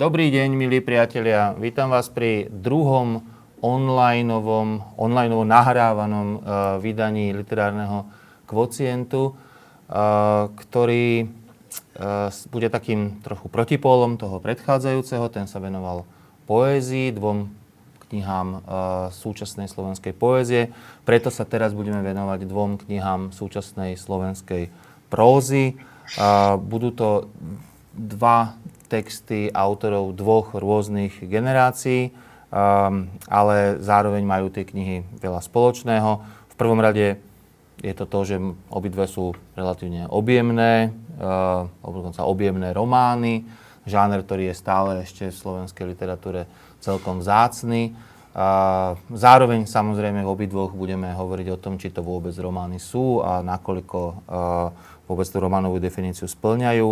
Dobrý deň, milí priatelia. Vítam vás pri druhom onlineovom, onlineovo nahrávanom uh, vydaní literárneho kvocientu, uh, ktorý uh, bude takým trochu protipólom toho predchádzajúceho. Ten sa venoval poézii, dvom knihám súčasnej slovenskej poézie. Preto sa teraz budeme venovať dvom knihám súčasnej slovenskej prózy. Budú to dva texty autorov dvoch rôznych generácií, um, ale zároveň majú tie knihy veľa spoločného. V prvom rade je to to, že obidve sú relatívne objemné, uh, dokonca objemné romány, žáner, ktorý je stále ešte v slovenskej literatúre celkom vzácný. Uh, zároveň samozrejme v obidvoch budeme hovoriť o tom, či to vôbec romány sú a nakoľko uh, vôbec tú románovú definíciu splňajú.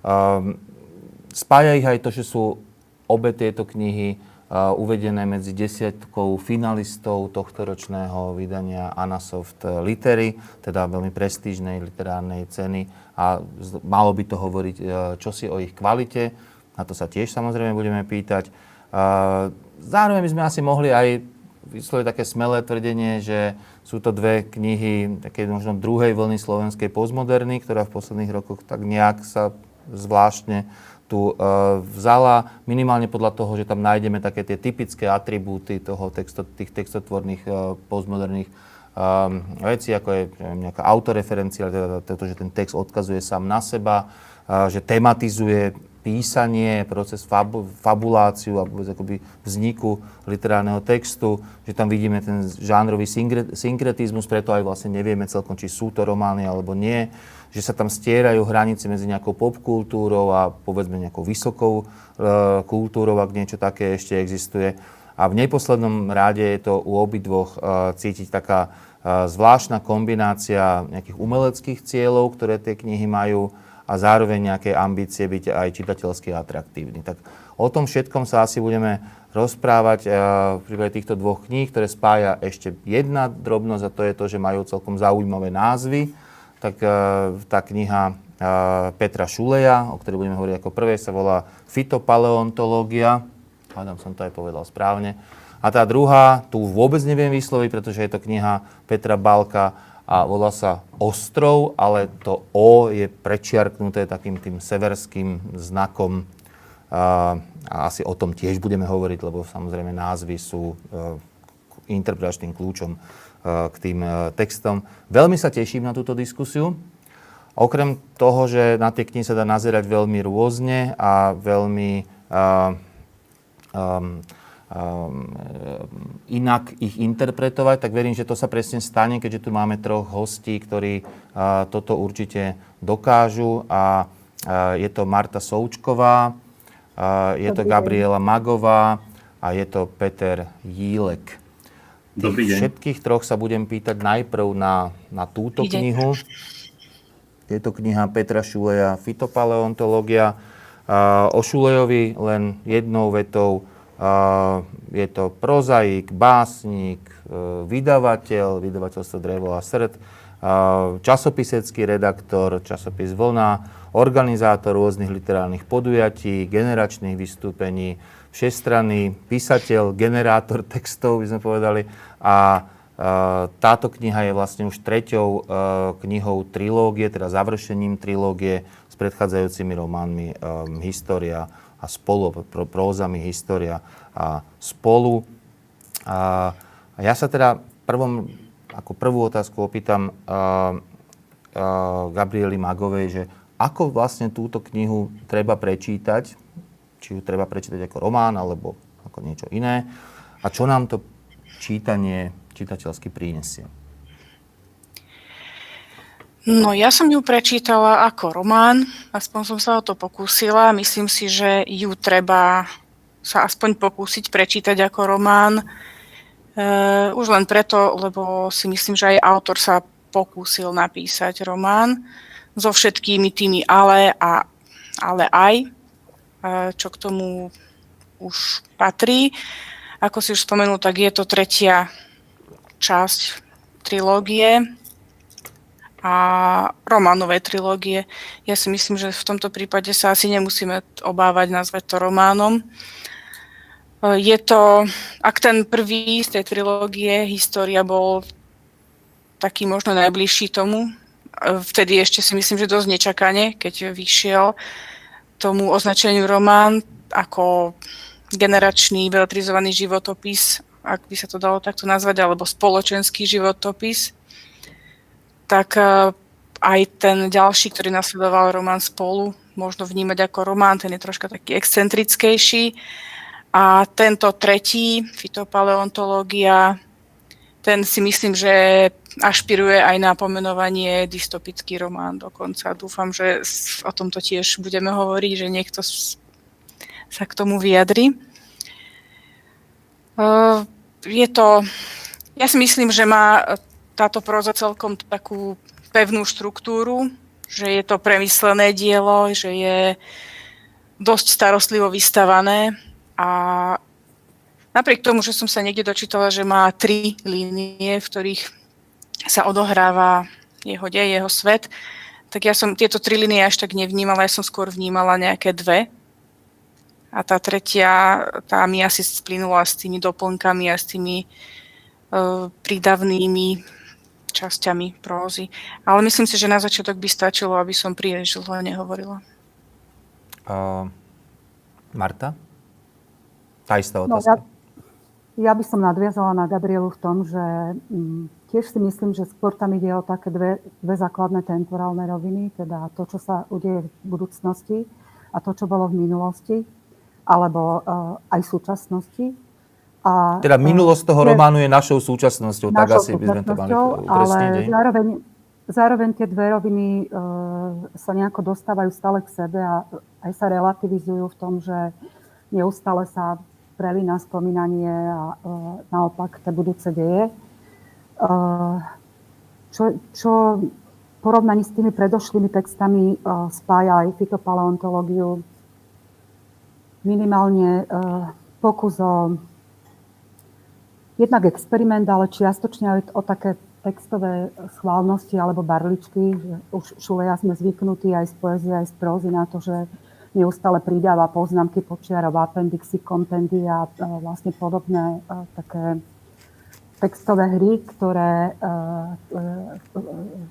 Um, Spája ich aj to, že sú obe tieto knihy uh, uvedené medzi desiatkou finalistov tohto ročného vydania Anasoft Litery, teda veľmi prestížnej literárnej ceny a malo by to hovoriť uh, čosi o ich kvalite. Na to sa tiež samozrejme budeme pýtať. Uh, zároveň by sme asi mohli aj vysloviť také smelé tvrdenie, že sú to dve knihy také možno druhej vlny slovenskej postmoderny, ktorá v posledných rokoch tak nejak sa zvláštne tu uh, vzala minimálne podľa toho, že tam nájdeme také tie typické atribúty toho texto, tých textotvorných uh, postmoderných um, vecí, ako je neviem, nejaká autoreferencia, teda to, že ten text odkazuje sám na seba, uh, že tematizuje písanie, proces fabu, fabuláciu a vôbec akoby vzniku literárneho textu, že tam vidíme ten žánrový synkretizmus, preto aj vlastne nevieme celkom, či sú to romány alebo nie že sa tam stierajú hranice medzi nejakou popkultúrou a povedzme nejakou vysokou e, kultúrou, ak niečo také ešte existuje. A v neposlednom rade je to u obidvoch e, cítiť taká e, zvláštna kombinácia nejakých umeleckých cieľov, ktoré tie knihy majú a zároveň nejaké ambície byť aj čitateľsky atraktívny. Tak o tom všetkom sa asi budeme rozprávať e, v prípade týchto dvoch kníh, ktoré spája ešte jedna drobnosť a to je to, že majú celkom zaujímavé názvy tak e, tá kniha e, Petra Šuleja, o ktorej budeme hovoriť ako prvé, sa volá Fitopaleontológia. Hádam, som to aj povedal správne. A tá druhá, tu vôbec neviem vysloviť, pretože je to kniha Petra Balka a volá sa Ostrov, ale to O je prečiarknuté takým tým severským znakom. A, asi o tom tiež budeme hovoriť, lebo samozrejme názvy sú uh, interpretačným kľúčom k tým e, textom. Veľmi sa teším na túto diskusiu. Okrem toho, že na tie knihy sa dá nazerať veľmi rôzne a veľmi um, um, inak ich interpretovať, tak verím, že to sa presne stane, keďže tu máme troch hostí, ktorí toto určite dokážu. A je to Marta Součková, je to Gabriela Magová a je to Peter Jílek. Dobrý deň. Všetkých troch sa budem pýtať najprv na, na túto Ide. knihu. Je to kniha Petra Šuleja Fitopaleontológia. O Šulejovi len jednou vetou. Je to prozaik, básnik, uh, vydavateľ, vydavateľstvo Drevo a srd, časopisecký redaktor, časopis Vlna, organizátor rôznych literárnych podujatí, generačných vystúpení, všestranný písateľ, generátor textov, by sme povedali. A táto kniha je vlastne už treťou e, knihou trilógie, teda završením trilógie s predchádzajúcimi románmi História a spolu, prózami História a spolu. A ja sa teda prvom, ako prvú otázku opýtam uh, uh, Gabrieli Magovej, že ako vlastne túto knihu treba prečítať, či ju treba prečítať ako román alebo ako niečo iné. A čo nám to čítanie čitateľsky prinesie? No ja som ju prečítala ako román, aspoň som sa o to pokúsila. Myslím si, že ju treba sa aspoň pokúsiť prečítať ako román. E, už len preto, lebo si myslím, že aj autor sa pokúsil napísať román so všetkými tými ale a ale aj čo k tomu už patrí. Ako si už spomenul, tak je to tretia časť trilógie. a románové trilógie. Ja si myslím, že v tomto prípade sa asi nemusíme obávať nazvať to románom. Je to, ak ten prvý z tej trilógie História bol taký možno najbližší tomu, vtedy ešte si myslím, že dosť nečakane, keď vyšiel tomu označeniu román ako generačný veletrizovaný životopis, ak by sa to dalo takto nazvať, alebo spoločenský životopis, tak e, aj ten ďalší, ktorý nasledoval román Spolu, možno vnímať ako román, ten je troška taký excentrickejší a tento tretí, fitopaleontológia, ten si myslím, že ašpiruje aj na pomenovanie dystopický román dokonca. Dúfam, že o tomto tiež budeme hovoriť, že niekto sa k tomu vyjadri. Je to, ja si myslím, že má táto proza celkom takú pevnú štruktúru, že je to premyslené dielo, že je dosť starostlivo vystavané a napriek tomu, že som sa niekde dočítala, že má tri línie, v ktorých sa odohráva jeho dej, jeho svet, tak ja som tieto tri línie až tak nevnímala, ja som skôr vnímala nejaké dve. A tá tretia, tá mi asi splynula s tými doplnkami a s tými uh, prídavnými časťami prózy. Ale myslím si, že na začiatok by stačilo, aby som príliš dlho nehovorila. Uh, Marta? Tá istá no, otázka. No, ja, ja by som nadviazala na Gabrielu v tom, že m, mm, tiež si myslím, že skôr tam ide o také dve, dve základné temporálne roviny, teda to, čo sa udeje v budúcnosti a to, čo bolo v minulosti, alebo uh, aj v súčasnosti. A, teda minulosť toho je, románu je našou súčasnosťou, našou tak asi by sme to mali. Ale zároveň, zároveň tie dve roviny uh, sa nejako dostávajú stále k sebe a aj sa relativizujú v tom, že neustále sa prelína spomínanie a uh, naopak tie budúce deje. Uh, čo, čo porovnaní s tými predošlými textami uh, spája aj fitopaleontológiu minimálne pokus o jednak experiment, ale čiastočne aj o také textové schválnosti alebo barličky. Že už Šuleja sme zvyknutí aj z poezie, aj z prózy na to, že neustále pridáva poznámky počiarov, appendixy, kompendy a e, vlastne podobné e, také textové hry, ktoré e,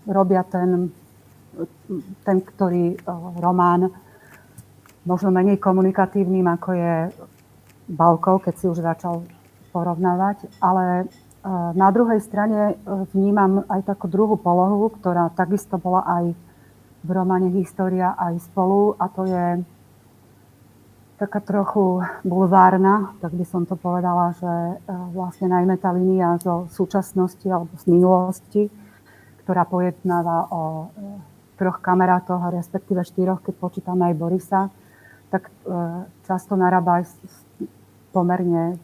robia ten, ten ktorý román možno menej komunikatívnym, ako je Balkov, keď si už začal porovnávať, ale na druhej strane vnímam aj takú druhú polohu, ktorá takisto bola aj v románe História aj spolu a to je taká trochu bulvárna, tak by som to povedala, že e, vlastne najmä tá línia zo súčasnosti alebo z minulosti, ktorá pojednáva o e, troch kamarátoch, a respektíve štyroch, keď počítame aj Borisa, tak e, často narába aj pomerne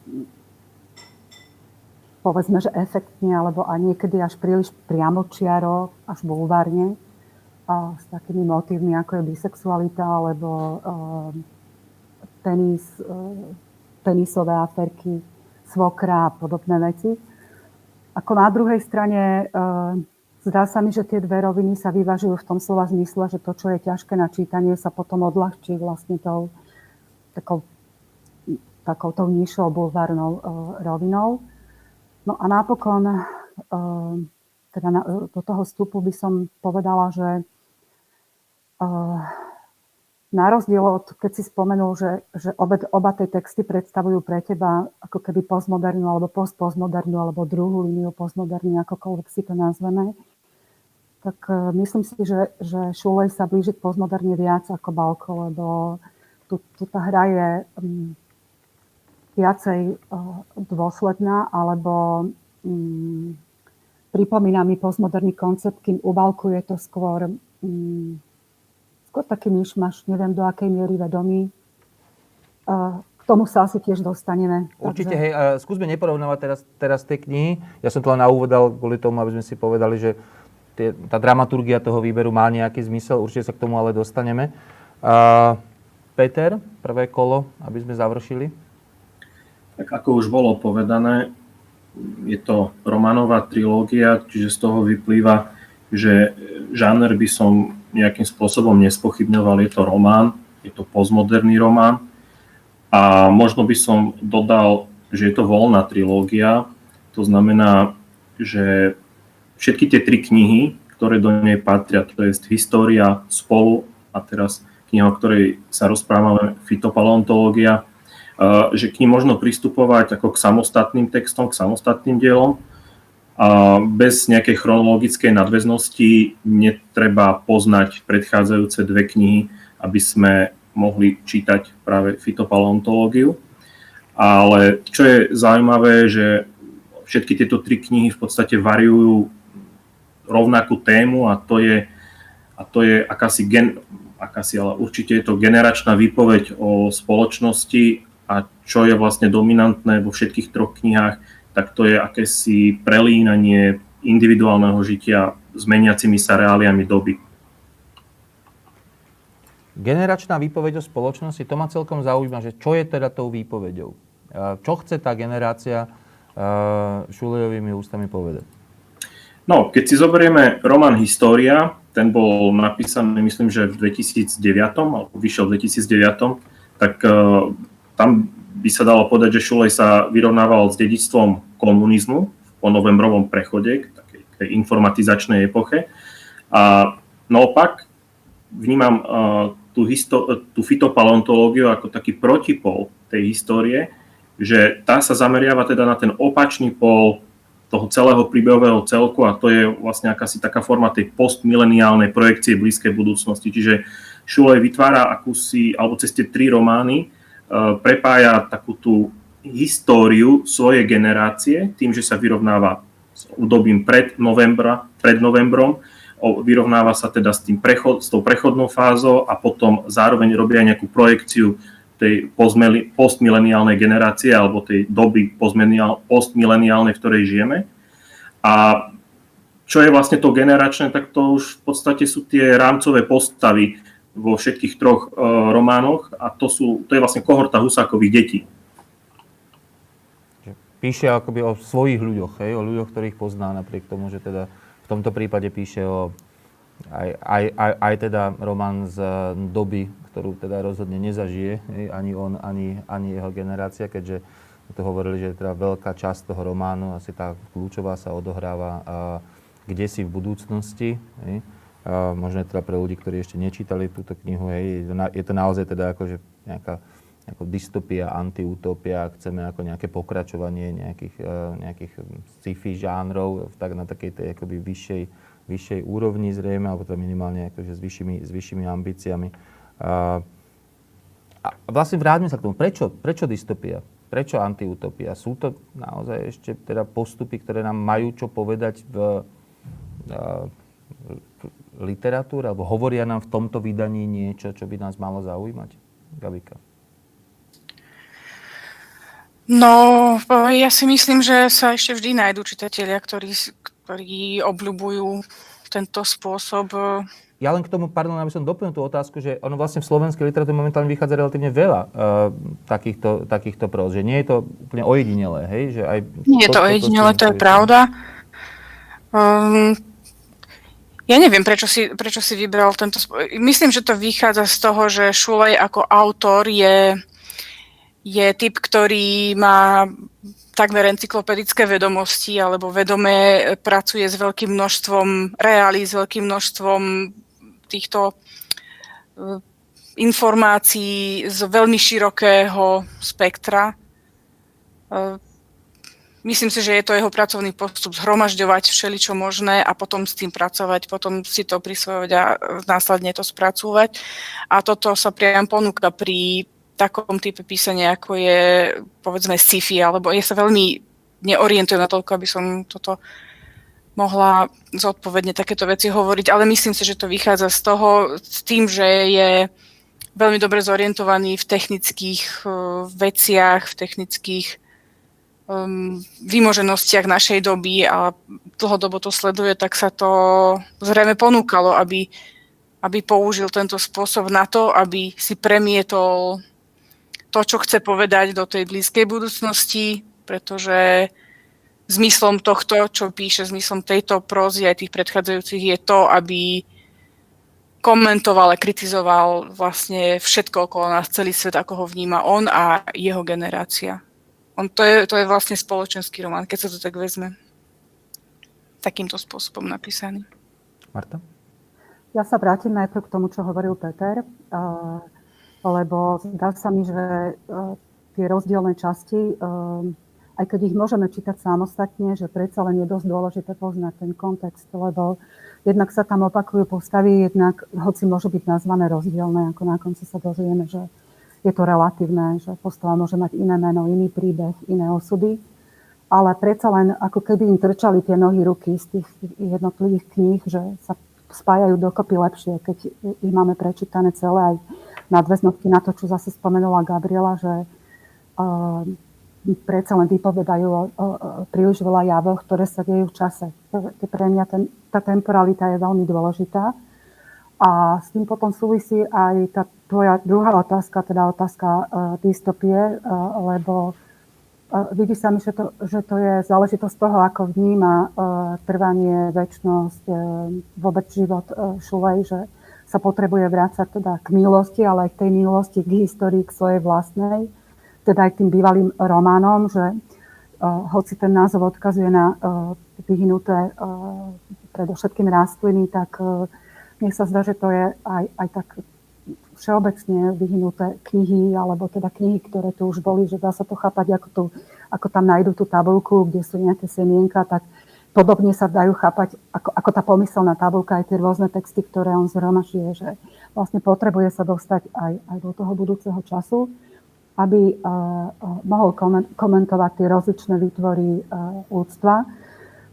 povedzme, že efektne, alebo aj niekedy až príliš priamočiaro, až bulvárne, a s takými motívmi, ako je bisexualita, alebo tenis, e, tenisové aferky, svokra a podobné veci. Ako na druhej strane e, zdá sa mi, že tie dve roviny sa vyvažujú v tom slova zmysle, že to, čo je ťažké na čítanie, sa potom odľahčí vlastne tou takou, takou tou nižšou bulvárnou rovinou. No a napokon teda do toho vstupu by som povedala, že na rozdiel od, keď si spomenul, že, že obe, oba tie texty predstavujú pre teba ako keby postmodernú alebo postpostmodernú alebo druhú líniu postmoderny, akokoľvek si to nazveme, tak uh, myslím si, že, že Šulej sa blíži k postmoderne viac ako Balko, lebo tu, tu tá hra je um, viacej uh, dôsledná, alebo um, pripomína mi postmoderný koncept, kým u Balku je to skôr um, skôr taký myšmaš, neviem do akej miery vedomý. K tomu sa asi tiež dostaneme. Určite, takže... hej, skúsme neporovnávať teraz, teraz tie knihy. Ja som to len na úvod dal kvôli tomu, aby sme si povedali, že tie, tá dramaturgia toho výberu má nejaký zmysel. Určite sa k tomu ale dostaneme. Uh, Peter, prvé kolo, aby sme završili. Tak ako už bolo povedané, je to romanová trilógia, čiže z toho vyplýva že žáner by som nejakým spôsobom nespochybňoval. Je to román, je to postmoderný román. A možno by som dodal, že je to voľná trilógia, to znamená, že všetky tie tri knihy, ktoré do nej patria, to je história spolu a teraz kniha, o ktorej sa rozprávame, fitopaleontológia, že k ním možno pristupovať ako k samostatným textom, k samostatným dielom, bez nejakej chronologickej nadväznosti netreba poznať predchádzajúce dve knihy, aby sme mohli čítať práve fitopaleontológiu. Ale čo je zaujímavé, že všetky tieto tri knihy v podstate variujú rovnakú tému a to je, a to je akási, gen, akási, ale určite je to generačná výpoveď o spoločnosti a čo je vlastne dominantné vo všetkých troch knihách, tak to je akési prelínanie individuálneho žitia s meniacimi sa reáliami doby. Generačná výpoveď o spoločnosti, to ma celkom zaujíma, že čo je teda tou výpovedou? Čo chce tá generácia Šulejovými ústami povedať? No, keď si zoberieme román História, ten bol napísaný, myslím, že v 2009, alebo vyšiel v 2009, tak uh, tam by sa dalo povedať, že Šulej sa vyrovnával s dedictvom komunizmu po novembrovom prechode k takej tej informatizačnej epoche. A naopak vnímam tú, histo- tú fitopaleontológiu ako taký protipol tej histórie, že tá sa zameriava teda na ten opačný pol toho celého príbehového celku a to je vlastne akási taká forma tej postmileniálnej projekcie blízkej budúcnosti. Čiže Šulej vytvára akúsi, alebo cez tie tri romány, E, prepája takú tú históriu svojej generácie tým, že sa vyrovnáva s obdobím pred, novembra, pred novembrom, vyrovnáva sa teda s, tým prechod, s tou prechodnou fázou a potom zároveň robí aj nejakú projekciu tej postmileniálnej generácie alebo tej doby postmileniálnej, v ktorej žijeme. A čo je vlastne to generačné, tak to už v podstate sú tie rámcové postavy vo všetkých troch uh, románoch a to, sú, to je vlastne kohorta Husákových detí. Píše akoby o svojich ľuďoch, hej, o ľuďoch, ktorých pozná, napriek tomu, že teda v tomto prípade píše o aj, aj, aj, aj teda román z doby, ktorú teda rozhodne nezažije, hej, ani on, ani, ani jeho generácia, keďže to hovorili, že teda veľká časť toho románu, asi tá kľúčová sa odohráva a, kde si v budúcnosti. Hej možno teda pre ľudí, ktorí ešte nečítali túto knihu, hej, je to naozaj teda akože nejaká ako dystopia, antiutopia, chceme ako nejaké pokračovanie nejakých, e, nejakých sci-fi žánrov tak na takej tej akoby vyššej, vyššej úrovni zrejme, alebo teda minimálne akože s vyššími, s vyššími ambíciami. A, a vlastne vráťme sa k tomu. Prečo, prečo dystopia? Prečo antiutopia? Sú to naozaj ešte teda postupy, ktoré nám majú čo povedať v, v literatúry, alebo hovoria nám v tomto vydaní niečo, čo by nás malo zaujímať? Gabika. No, ja si myslím, že sa ešte vždy nájdú čitatelia, ktorí, ktorí obľubujú tento spôsob. Ja len k tomu, pardon, aby som doplnil tú otázku, že ono vlastne v slovenskej literatúre momentálne vychádza relatívne veľa uh, takýchto, takýchto próz, že nie je to úplne ojedinelé, hej? Že aj nie je to, to ojedinelé, to, to je pravda. Um, ja neviem, prečo si, prečo si vybral tento... Myslím, že to vychádza z toho, že Šulej ako autor je, je typ, ktorý má takmer encyklopedické vedomosti alebo vedome pracuje s veľkým množstvom reálí, s veľkým množstvom týchto eh, informácií z veľmi širokého spektra. Eh, Myslím si, že je to jeho pracovný postup zhromažďovať všeličo možné a potom s tým pracovať, potom si to prisvojovať a následne to spracúvať. A toto sa priam ponúka pri takom type písania, ako je povedzme sci-fi, alebo ja sa veľmi neorientujem na toľko, aby som toto mohla zodpovedne takéto veci hovoriť, ale myslím si, že to vychádza z toho, s tým, že je veľmi dobre zorientovaný v technických uh, veciach, v technických um, vymoženostiach našej doby a dlhodobo to sleduje, tak sa to zrejme ponúkalo, aby, aby použil tento spôsob na to, aby si premietol to, čo chce povedať do tej blízkej budúcnosti, pretože zmyslom tohto, čo píše, zmyslom tejto prózy aj tých predchádzajúcich je to, aby komentoval a kritizoval vlastne všetko okolo nás, celý svet, ako ho vníma on a jeho generácia. On, to, je, to je vlastne spoločenský román, keď sa to tak vezme. Takýmto spôsobom napísaný. Marta? Ja sa vrátim najprv k tomu, čo hovoril Peter, lebo zdá sa mi, že tie rozdielne časti aj keď ich môžeme čítať samostatne, že predsa len je dosť dôležité poznať ten kontext, lebo jednak sa tam opakujú postavy, jednak hoci môžu byť nazvané rozdielne, ako na konci sa dozvieme, že je to relatívne, že postava môže mať iné meno, iný príbeh, iné osudy, ale predsa len ako keby im trčali tie nohy ruky z tých jednotlivých kníh, že sa spájajú dokopy lepšie, keď ich máme prečítané celé aj nadväznosti na to, čo zase spomenula Gabriela, že uh, predsa len vypovedajú o, o, o príliš veľa javoch, ktoré sa dejú v čase. Pre mňa ten, tá temporalita je veľmi dôležitá. A s tým potom súvisí aj tá tvoja druhá otázka, teda otázka uh, dystopie, uh, lebo vidí sa mi, že to, že to je záležitosť toho, ako vníma uh, trvanie, väčšnosť, uh, vôbec život uh, Šulej, že sa potrebuje vrácať teda k milosti, ale aj k tej milosti, k histórii, k svojej vlastnej teda aj tým bývalým románom, že hoci ten názov odkazuje na vyhnuté predovšetkým rastliny, tak mne sa zdá, že to je aj, aj tak všeobecne vyhnuté knihy, alebo teda knihy, ktoré tu už boli, že dá sa to chápať, ako, tu, ako tam nájdú tú tabulku, kde sú nejaké semienka, tak podobne sa dajú chápať, ako, ako tá pomyselná tabulka, aj tie rôzne texty, ktoré on zhromažuje, že vlastne potrebuje sa dostať aj, aj do toho budúceho času aby mohol komentovať tie rozličné výtvory úctva.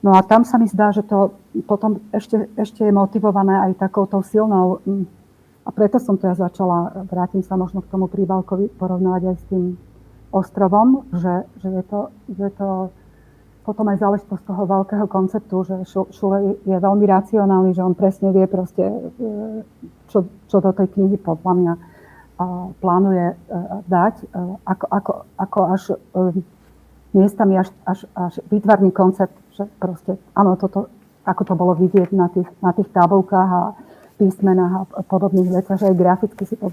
No a tam sa mi zdá, že to potom ešte, ešte je motivované aj takouto silnou, a preto som to ja začala, vrátim sa možno k tomu príbalkovi, porovnávať aj s tým ostrovom, že, že, je, to, je to potom aj záležitosť toho veľkého konceptu, že Šule je veľmi racionálny, že on presne vie proste, e, čo, čo do tej knihy podľa mňa plánuje e, dať, e, ako, ako, ako až miestami až, až, až výtvarný koncept, že proste, áno, toto, ako to bolo vidieť na tých, na tých tabulkách a písmenách a podobných veciach, že aj graficky si to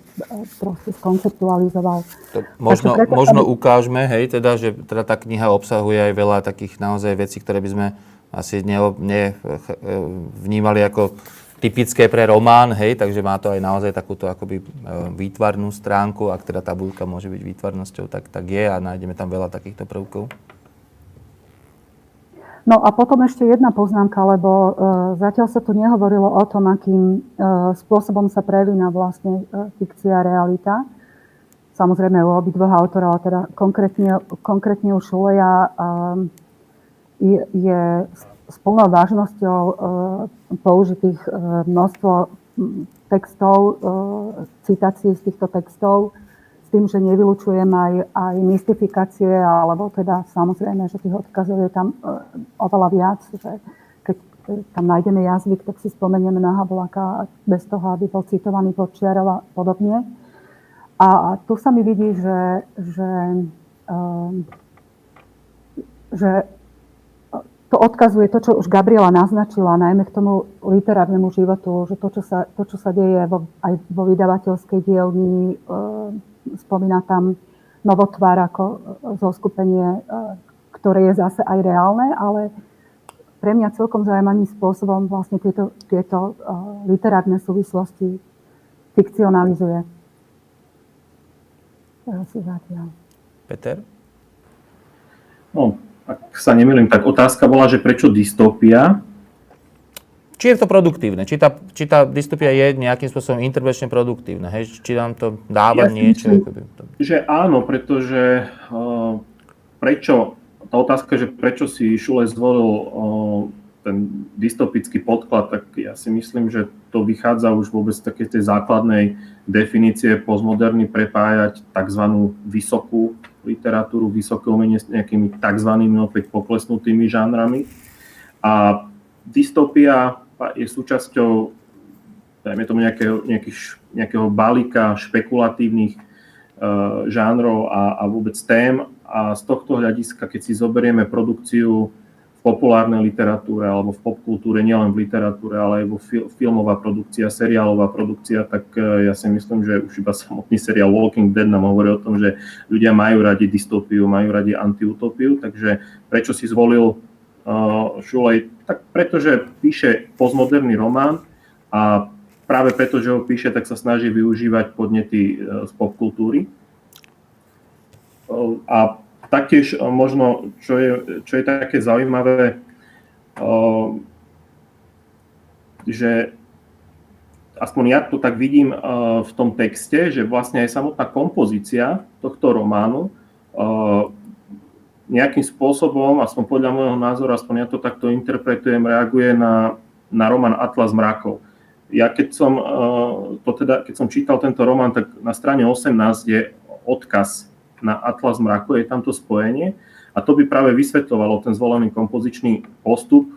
proste skonceptualizoval. To možno, možno ukážme, hej, teda, že teda tá kniha obsahuje aj veľa takých naozaj vecí, ktoré by sme asi ne, ne, vnímali ako typické pre román, hej, takže má to aj naozaj takúto akoby e, výtvarnú stránku. Ak teda tabulka môže byť výtvarnosťou, tak, tak je a nájdeme tam veľa takýchto prvkov. No a potom ešte jedna poznámka, lebo uh, zatiaľ sa tu nehovorilo o tom, akým uh, spôsobom sa prelína vlastne uh, fikcia a realita. Samozrejme u obidvoch autorov, teda konkrétne, konkrétne u Šuleja uh, je, je s plnou vážnosťou e, použitých e, množstvo textov, e, citácií z týchto textov, s tým, že nevylučujem aj, aj mystifikácie, alebo teda samozrejme, že tých odkazov je tam oveľa viac, že keď tam nájdeme jazyk, tak si spomenieme na Havlaka bez toho, aby bol citovaný Počiarov a podobne. A tu sa mi vidí, že, že, že to odkazuje to, čo už Gabriela naznačila, najmä k tomu literárnemu životu, že to, čo sa, to, čo sa deje vo, aj vo vydavateľskej dielni, e, spomína tam novotvar ako e, zoskupenie, e, ktoré je zase aj reálne, ale pre mňa celkom zaujímavým spôsobom vlastne tieto, tieto e, literárne súvislosti fikcionalizuje. Peter? No, ak sa nemýlim, tak otázka bola, že prečo dystopia? Či je to produktívne? Či tá, či tá dystopia je nejakým spôsobom intervenčne produktívna? Hej? Či nám to dáva ja niečo? Myslím, že áno, pretože uh, prečo, tá otázka, že prečo si Šule zvolil uh, ten dystopický podklad, tak ja si myslím, že to vychádza už vôbec z takej tej základnej definície postmoderny prepájať tzv. vysokú literatúru, vysoké umenie s nejakými tzv. opäť poklesnutými žánrami. A dystopia je súčasťou dajme tomu nejakého, nejakých, nejakého balíka špekulatívnych uh, žánrov a, a vôbec tém. A z tohto hľadiska, keď si zoberieme produkciu v populárnej literatúre alebo v popkultúre, nielen v literatúre, ale aj vo fil- filmová produkcia, seriálová produkcia, tak ja si myslím, že už iba samotný seriál Walking Dead nám hovorí o tom, že ľudia majú radi dystopiu, majú radi antiutopiu, takže prečo si zvolil Šulej? Tak pretože píše postmoderný román a práve preto, že ho píše, tak sa snaží využívať podnety uh, z popkultúry. Uh, a Taktiež eh, možno, čo je, čo je také zaujímavé, eh, že aspoň ja to tak vidím eh, v tom texte, že vlastne aj samotná kompozícia tohto románu nejakým spôsobom, aspoň podľa môjho názoru, aspoň ja to takto interpretujem, reaguje na, na román Atlas mrakov. Ja keď som, to teda, keď som čítal tento román, tak na strane 18 je odkaz na Atlas mraku, je tam to spojenie a to by práve vysvetľovalo ten zvolený kompozičný postup,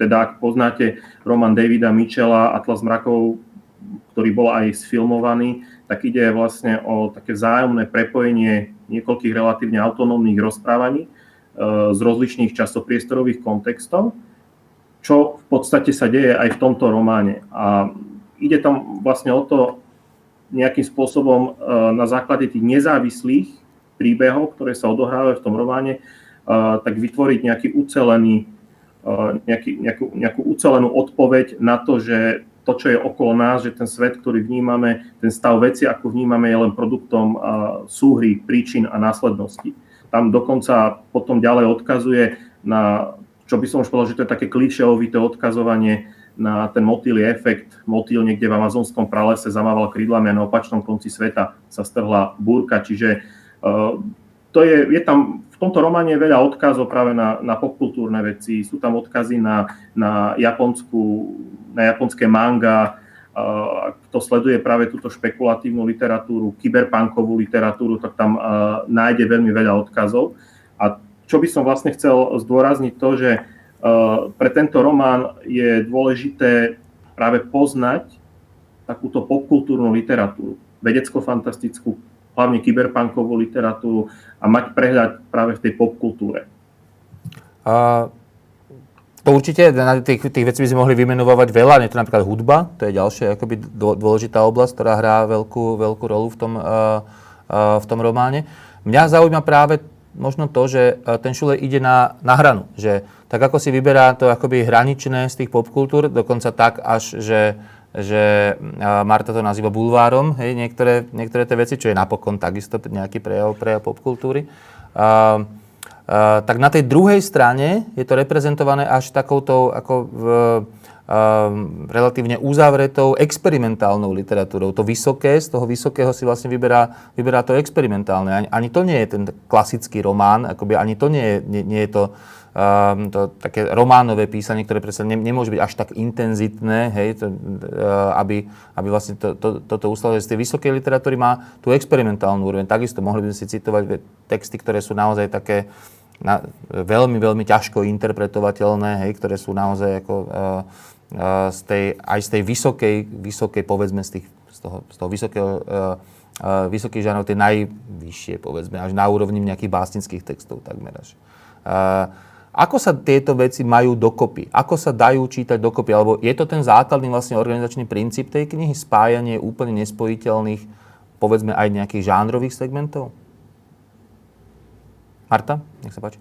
teda ak poznáte román Davida Michela Atlas mrakov, ktorý bol aj sfilmovaný, tak ide vlastne o také vzájomné prepojenie niekoľkých relatívne autonómnych rozprávaní e, z rozličných časopriestorových kontextov, čo v podstate sa deje aj v tomto románe. A ide tam vlastne o to nejakým spôsobom e, na základe tých nezávislých príbehov, ktoré sa odohrávajú v tom románe, tak vytvoriť nejaký ucelený, nejaký, nejakú, nejakú ucelenú odpoveď na to, že to, čo je okolo nás, že ten svet, ktorý vnímame, ten stav veci, ako vnímame, je len produktom súhry, príčin a následnosti. Tam dokonca potom ďalej odkazuje na, čo by som už povedal, že to je také klišeovité odkazovanie na ten motýlý efekt. Motýl niekde v amazonskom pralese zamával krídlami a na opačnom konci sveta sa strhla búrka, čiže Eh, to je, je tam tomto románe veľa odkazov práve na, na popkultúrne veci, sú tam odkazy na, na, japonskú, na japonské manga, ak to sleduje práve túto špekulatívnu literatúru, kyberpunkovú literatúru, tak tam nájde veľmi veľa odkazov. A čo by som vlastne chcel zdôrazniť to, že pre tento román je dôležité práve poznať takúto popkultúrnu literatúru, vedecko-fantastickú, hlavne kyberpunkovú literatúru a mať prehľad práve v tej popkultúre. A to určite, na tých, tých vecí by sme mohli vymenovať veľa, nie to napríklad hudba, to je ďalšia akoby dôležitá oblasť, ktorá hrá veľkú, veľkú rolu v tom, uh, uh, v tom románe. Mňa zaujíma práve možno to, že ten Šule ide na, na hranu, že tak ako si vyberá to akoby hraničné z tých popkultúr, dokonca tak až, že že Marta to nazýva bulvárom, hej, niektoré, niektoré tie veci, čo je napokon takisto nejaký prejav, prejav popkultúry. Uh, uh, tak na tej druhej strane je to reprezentované až takouto ako v, uh, relatívne uzavretou experimentálnou literatúrou. To vysoké, z toho vysokého si vlastne vyberá, vyberá to experimentálne. Ani, ani to nie je ten klasický román, akoby ani to nie nie, nie je to um, to také románové písanie, ktoré predsa ne, nemôže byť až tak intenzitné, hej, to, uh, aby, aby vlastne to, to, toto uslovuje. Z tej vysokej literatúry má tú experimentálnu úroveň. Takisto mohli by sme si citovať texty, ktoré sú naozaj také na, veľmi, veľmi ťažko interpretovateľné, hej, ktoré sú naozaj ako, uh, uh, z tej, aj z tej vysokej, vysokej povedzme, z, tých, z, toho, z toho vysokého uh, uh, vysokých žánrov, tie najvyššie, povedzme, až na úrovni nejakých básnických textov takmer až. Uh, ako sa tieto veci majú dokopy? Ako sa dajú čítať dokopy? Alebo je to ten základný vlastne organizačný princíp tej knihy, spájanie úplne nespojiteľných, povedzme aj nejakých žánrových segmentov? Marta, nech sa páči.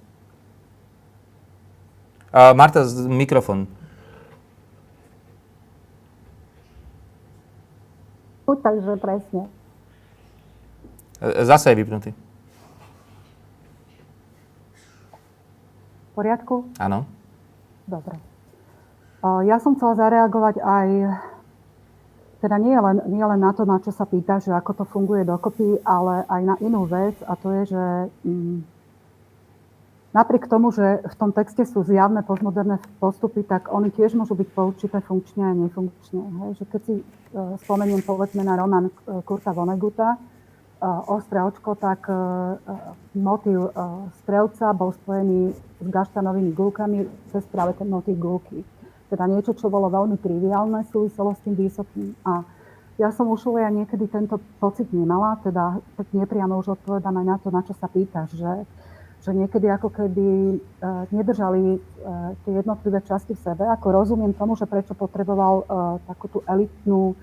Uh, Marta, mikrofón. Takže presne. Zase je vypnutý. Poriadku? Áno. Dobre. Ja som chcela zareagovať aj, teda nie len, nie len na to, na čo sa pýta, že ako to funguje dokopy, ale aj na inú vec a to je, že mm, napriek tomu, že v tom texte sú zjavné postmoderné postupy, tak oni tiež môžu byť poučité funkčne a nefunkčne. Hej? Že keď si e, spomeniem povedzme na román Kurta Voneguta, ostré očko, tak e, e, motív e, strelca bol spojený s gaštanovými gulkami cez práve ten motív gulky. Teda niečo, čo bolo veľmi triviálne, súviselo s tým vysokým. A ja som už ja niekedy tento pocit nemala, teda tak nepriamo už odpovedám aj na to, na čo sa pýtaš, že že niekedy ako keby nedržali tie jednotlivé časti v sebe. Ako rozumiem tomu, že prečo potreboval takú tú elitnú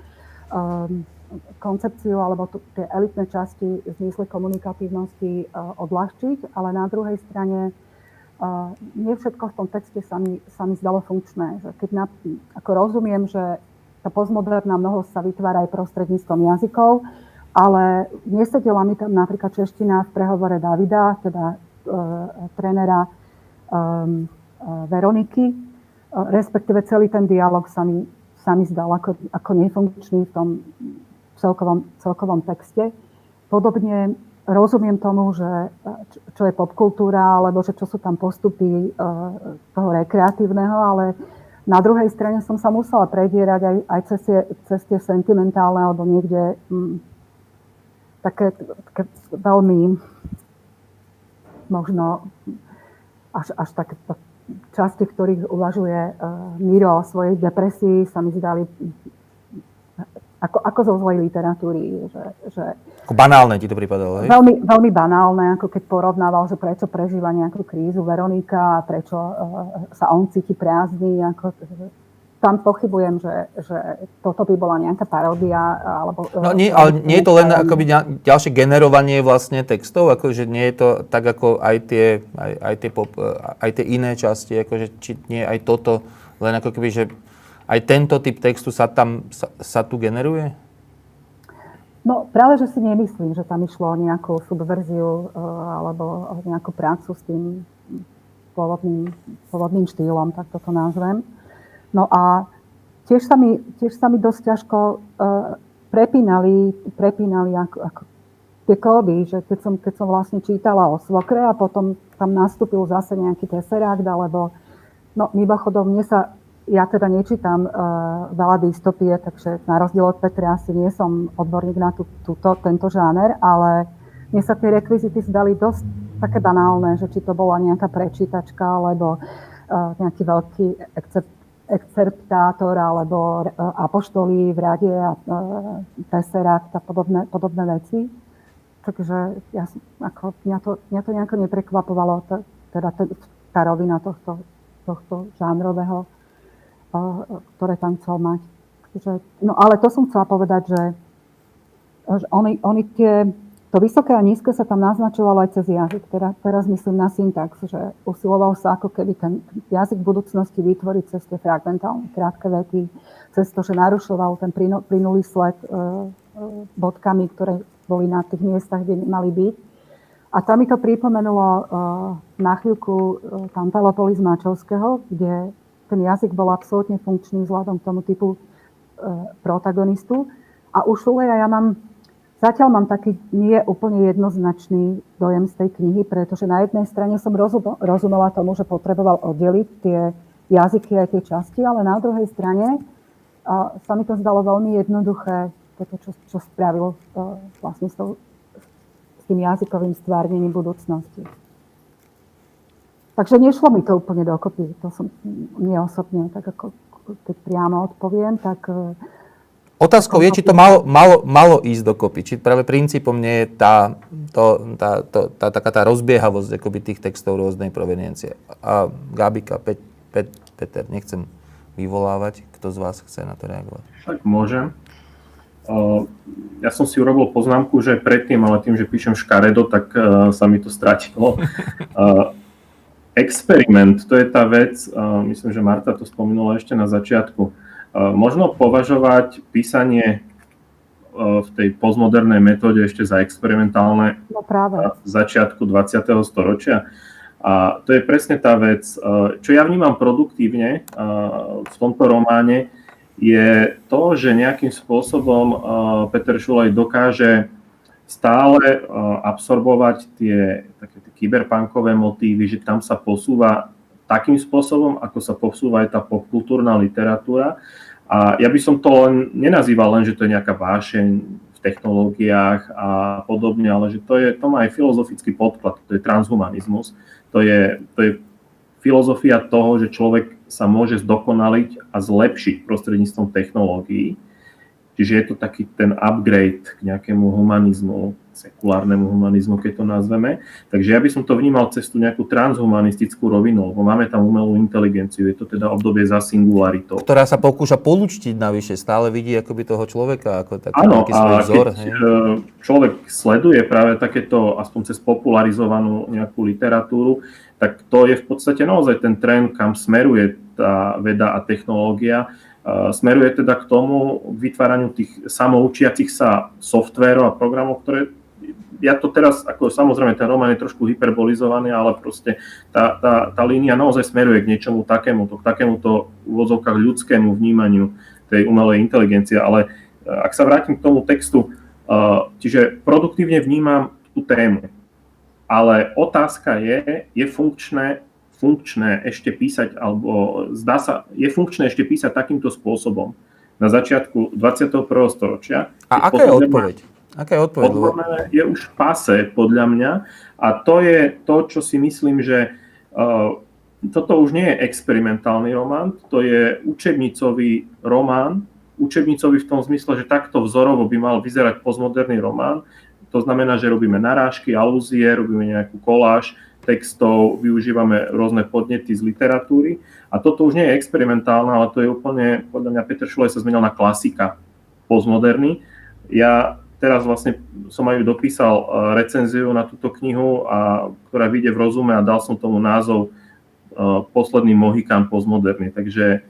koncepciu alebo tu, tie elitné časti v zmysle komunikatívnosti uh, odľahčiť, ale na druhej strane nie všetko v tom texte sa mi, sa mi zdalo funkčné. Že keď na, ako rozumiem, že tá postmoderná mnohosť sa vytvára aj prostredníctvom jazykov, ale nesedela mi tam napríklad čeština v prehovore Davida, teda uh, trénera um, uh, Veroniky, uh, respektíve celý ten dialog sa mi, sa mi zdal ako, ako nefunkčný v tom celkovom, celkovom texte. Podobne rozumiem tomu, že čo je popkultúra, alebo že čo sú tam postupy e, toho rekreatívneho, ale na druhej strane som sa musela predierať aj, aj cez, tie, cez tie sentimentálne alebo niekde m, také, také veľmi možno až, až také časti, ktorých uvažuje uh, Miro o svojej depresii, sa mi zdali ako, ako zo zlej literatúry. Že, že ako banálne ti to pripadalo, hej? Veľmi, veľmi banálne, ako keď porovnával, že prečo prežíva nejakú krízu Veronika a prečo uh, sa on cíti prázdny. Ako, tam pochybujem, že, že toto by bola nejaká paródia. Alebo, no nie, ale nie je to len akoby ďalšie generovanie vlastne textov, akože nie je to tak ako aj tie, aj, aj tie, pop, aj tie iné časti, akože či nie aj toto, len ako keby, že aj tento typ textu sa tam sa, sa tu generuje? No práve, že si nemyslím, že tam išlo o nejakú subverziu uh, alebo o nejakú prácu s tým pôvodným, pôvodným štýlom, tak toto nazvem. No a tiež sa mi, tiež sa mi dosť ťažko uh, prepínali, prepínali ako, ako tie kódy, že keď som, keď som vlastne čítala o svokre a potom tam nastúpil zase nejaký teserakt, alebo no mimochodom, mne sa ja teda nečítam uh, veľa dystopie, takže na rozdiel od Petra asi nie som odborník na tú, túto, tento žáner, ale mne sa tie rekvizity zdali dosť také banálne, že či to bola nejaká prečítačka, alebo uh, nejaký veľký except, excerptátor, alebo uh, apoštolí v rade a uh, teserakt a podobné, podobné veci. Takže ja, ako, mňa, to, mňa to nejako neprekvapovalo, teda tá rovina tohto, tohto žánrového ktoré tam chcel mať. Takže, no ale to som chcela povedať, že, že oni, oni tie, to vysoké a nízke sa tam naznačovalo aj cez jazyk. Teraz, teraz myslím na syntax, že usiloval sa ako keby ten jazyk budúcnosti vytvoriť cez tie fragmentálne krátke vety, cez to, že narušoval ten plynulý sled e, e, bodkami, ktoré boli na tých miestach, kde mali byť. A tam mi to pripomenulo uh, na chvíľku uh, Tantelopolis Mačovského, kde ten jazyk bol absolútne funkčný vzhľadom k tomu typu e, protagonistu. A u Šuleja ja mám, zatiaľ mám taký nie úplne jednoznačný dojem z tej knihy, pretože na jednej strane som rozumela tomu, že potreboval oddeliť tie jazyky aj tie časti, ale na druhej strane a sa mi to zdalo veľmi jednoduché, toto, čo, čo spravil e, vlastne s, tou, s tým jazykovým stvárnením budúcnosti. Takže nešlo mi to úplne dokopy. To som nie osobne, tak ako keď priamo odpoviem, tak... E, Otázkou je, či to malo, malo, malo ísť dokopy. Či práve princípom nie je tá, to, tá, to, tá, taká tá rozbiehavosť akoby tých textov rôznej proveniencie. A Gabika, Pe, Pe, Peter, nechcem vyvolávať, kto z vás chce na to reagovať. Tak môžem. Uh, ja som si urobil poznámku, že predtým, ale tým, že píšem škaredo, tak uh, sa mi to stratilo. Uh, experiment, to je tá vec, myslím, že Marta to spomenula ešte na začiatku. Možno považovať písanie v tej postmodernej metóde ešte za experimentálne no práve. v začiatku 20. storočia. A to je presne tá vec, čo ja vnímam produktívne v tomto románe, je to, že nejakým spôsobom Peter Šulaj dokáže stále absorbovať tie také kyberpunkové motívy, že tam sa posúva takým spôsobom, ako sa posúva aj tá popkultúrna literatúra. A ja by som to len nenazýval len, že to je nejaká vášeň v technológiách a podobne, ale že to, je, to má aj filozofický podklad, to je transhumanizmus, to je, to je filozofia toho, že človek sa môže zdokonaliť a zlepšiť prostredníctvom technológií. Čiže je to taký ten upgrade k nejakému humanizmu sekulárnemu humanizmu, keď to nazveme. Takže ja by som to vnímal cez tú nejakú transhumanistickú rovinu, lebo máme tam umelú inteligenciu, je to teda obdobie za singularitou. Ktorá sa pokúša polúčtiť navyše, stále vidí akoby toho človeka ako taký Áno, svoj vzor. Keď hej. Človek sleduje práve takéto, aspoň cez popularizovanú nejakú literatúru, tak to je v podstate naozaj ten trend, kam smeruje tá veda a technológia Smeruje teda k tomu k vytváraniu tých samoučiacich sa softvérov a programov, ktoré ja to teraz, ako samozrejme ten román je trošku hyperbolizovaný, ale proste tá, tá, tá línia naozaj smeruje k niečomu takému, k takémuto úvodzovkách ľudskému vnímaniu tej umelej inteligencie. Ale e, ak sa vrátim k tomu textu, uh, čiže produktívne vnímam tú tému, ale otázka je, je funkčné funkčné ešte písať, alebo zdá sa, je funkčné ešte písať takýmto spôsobom na začiatku 21. storočia. A aká je odpoveď? Aká je odpoveď? je už pase, podľa mňa. A to je to, čo si myslím, že uh, toto už nie je experimentálny román, to je učebnicový román, učebnicový v tom zmysle, že takto vzorovo by mal vyzerať postmoderný román. To znamená, že robíme narážky, alúzie, robíme nejakú koláž, textov, využívame rôzne podnety z literatúry. A toto už nie je experimentálne, ale to je úplne, podľa mňa Peter Šulej sa zmenil na klasika postmoderný. Ja teraz vlastne som aj dopísal e, recenziu na túto knihu, a, ktorá vyjde v rozume a dal som tomu názov uh, Posledný Mohikán postmoderný. Takže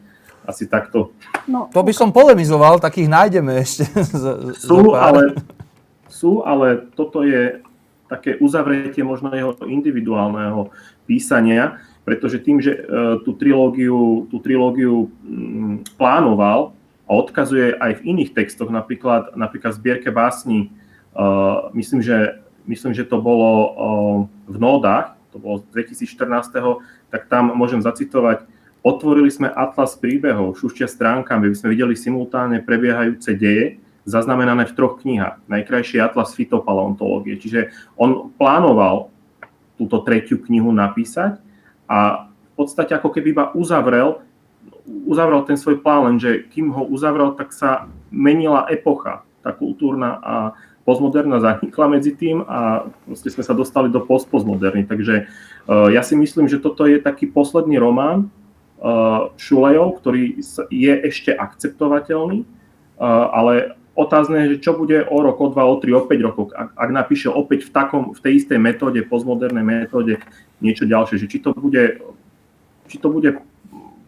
asi takto. No, to by som polemizoval, takých nájdeme ešte. Z, sú, ale, sú, ale toto je také uzavretie možno jeho individuálneho písania, pretože tým, že e, tú trilógiu, tú trilógiu mm, plánoval a odkazuje aj v iných textoch, napríklad, napríklad v zbierke básni, e, myslím, že, myslím, že to bolo e, v nódach, to bolo z 2014, tak tam môžem zacitovať, otvorili sme atlas príbehov, šušťa stránkami, aby sme videli simultánne prebiehajúce deje, zaznamenané v troch knihách. Najkrajší atlas fitopaleontológie. Čiže on plánoval túto tretiu knihu napísať a v podstate ako keby iba uzavrel, uzavrel ten svoj plán, lenže kým ho uzavrel, tak sa menila epocha, tá kultúrna a postmoderná zanikla medzi tým a vlastne sme sa dostali do postpostmoderny. Takže uh, ja si myslím, že toto je taký posledný román uh, Šulejov, ktorý je ešte akceptovateľný, uh, ale Otázne že čo bude o rok, o dva, o tri, o päť rokov, ak, ak napíše opäť v, takom, v tej istej metóde, postmodernej metóde niečo ďalšie, že či to bude, či to bude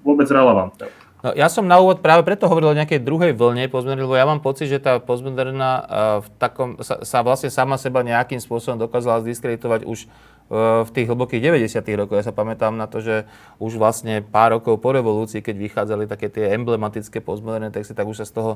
vôbec relevantné. No, ja som na úvod práve preto hovoril o nejakej druhej vlne postmodernej, lebo ja mám pocit, že tá postmoderná uh, v takom, sa, sa vlastne sama seba nejakým spôsobom dokázala zdiskreditovať už v tých hlbokých 90. rokoch. Ja sa pamätám na to, že už vlastne pár rokov po revolúcii, keď vychádzali také tie emblematické postmoderné texty, tak už sa z toho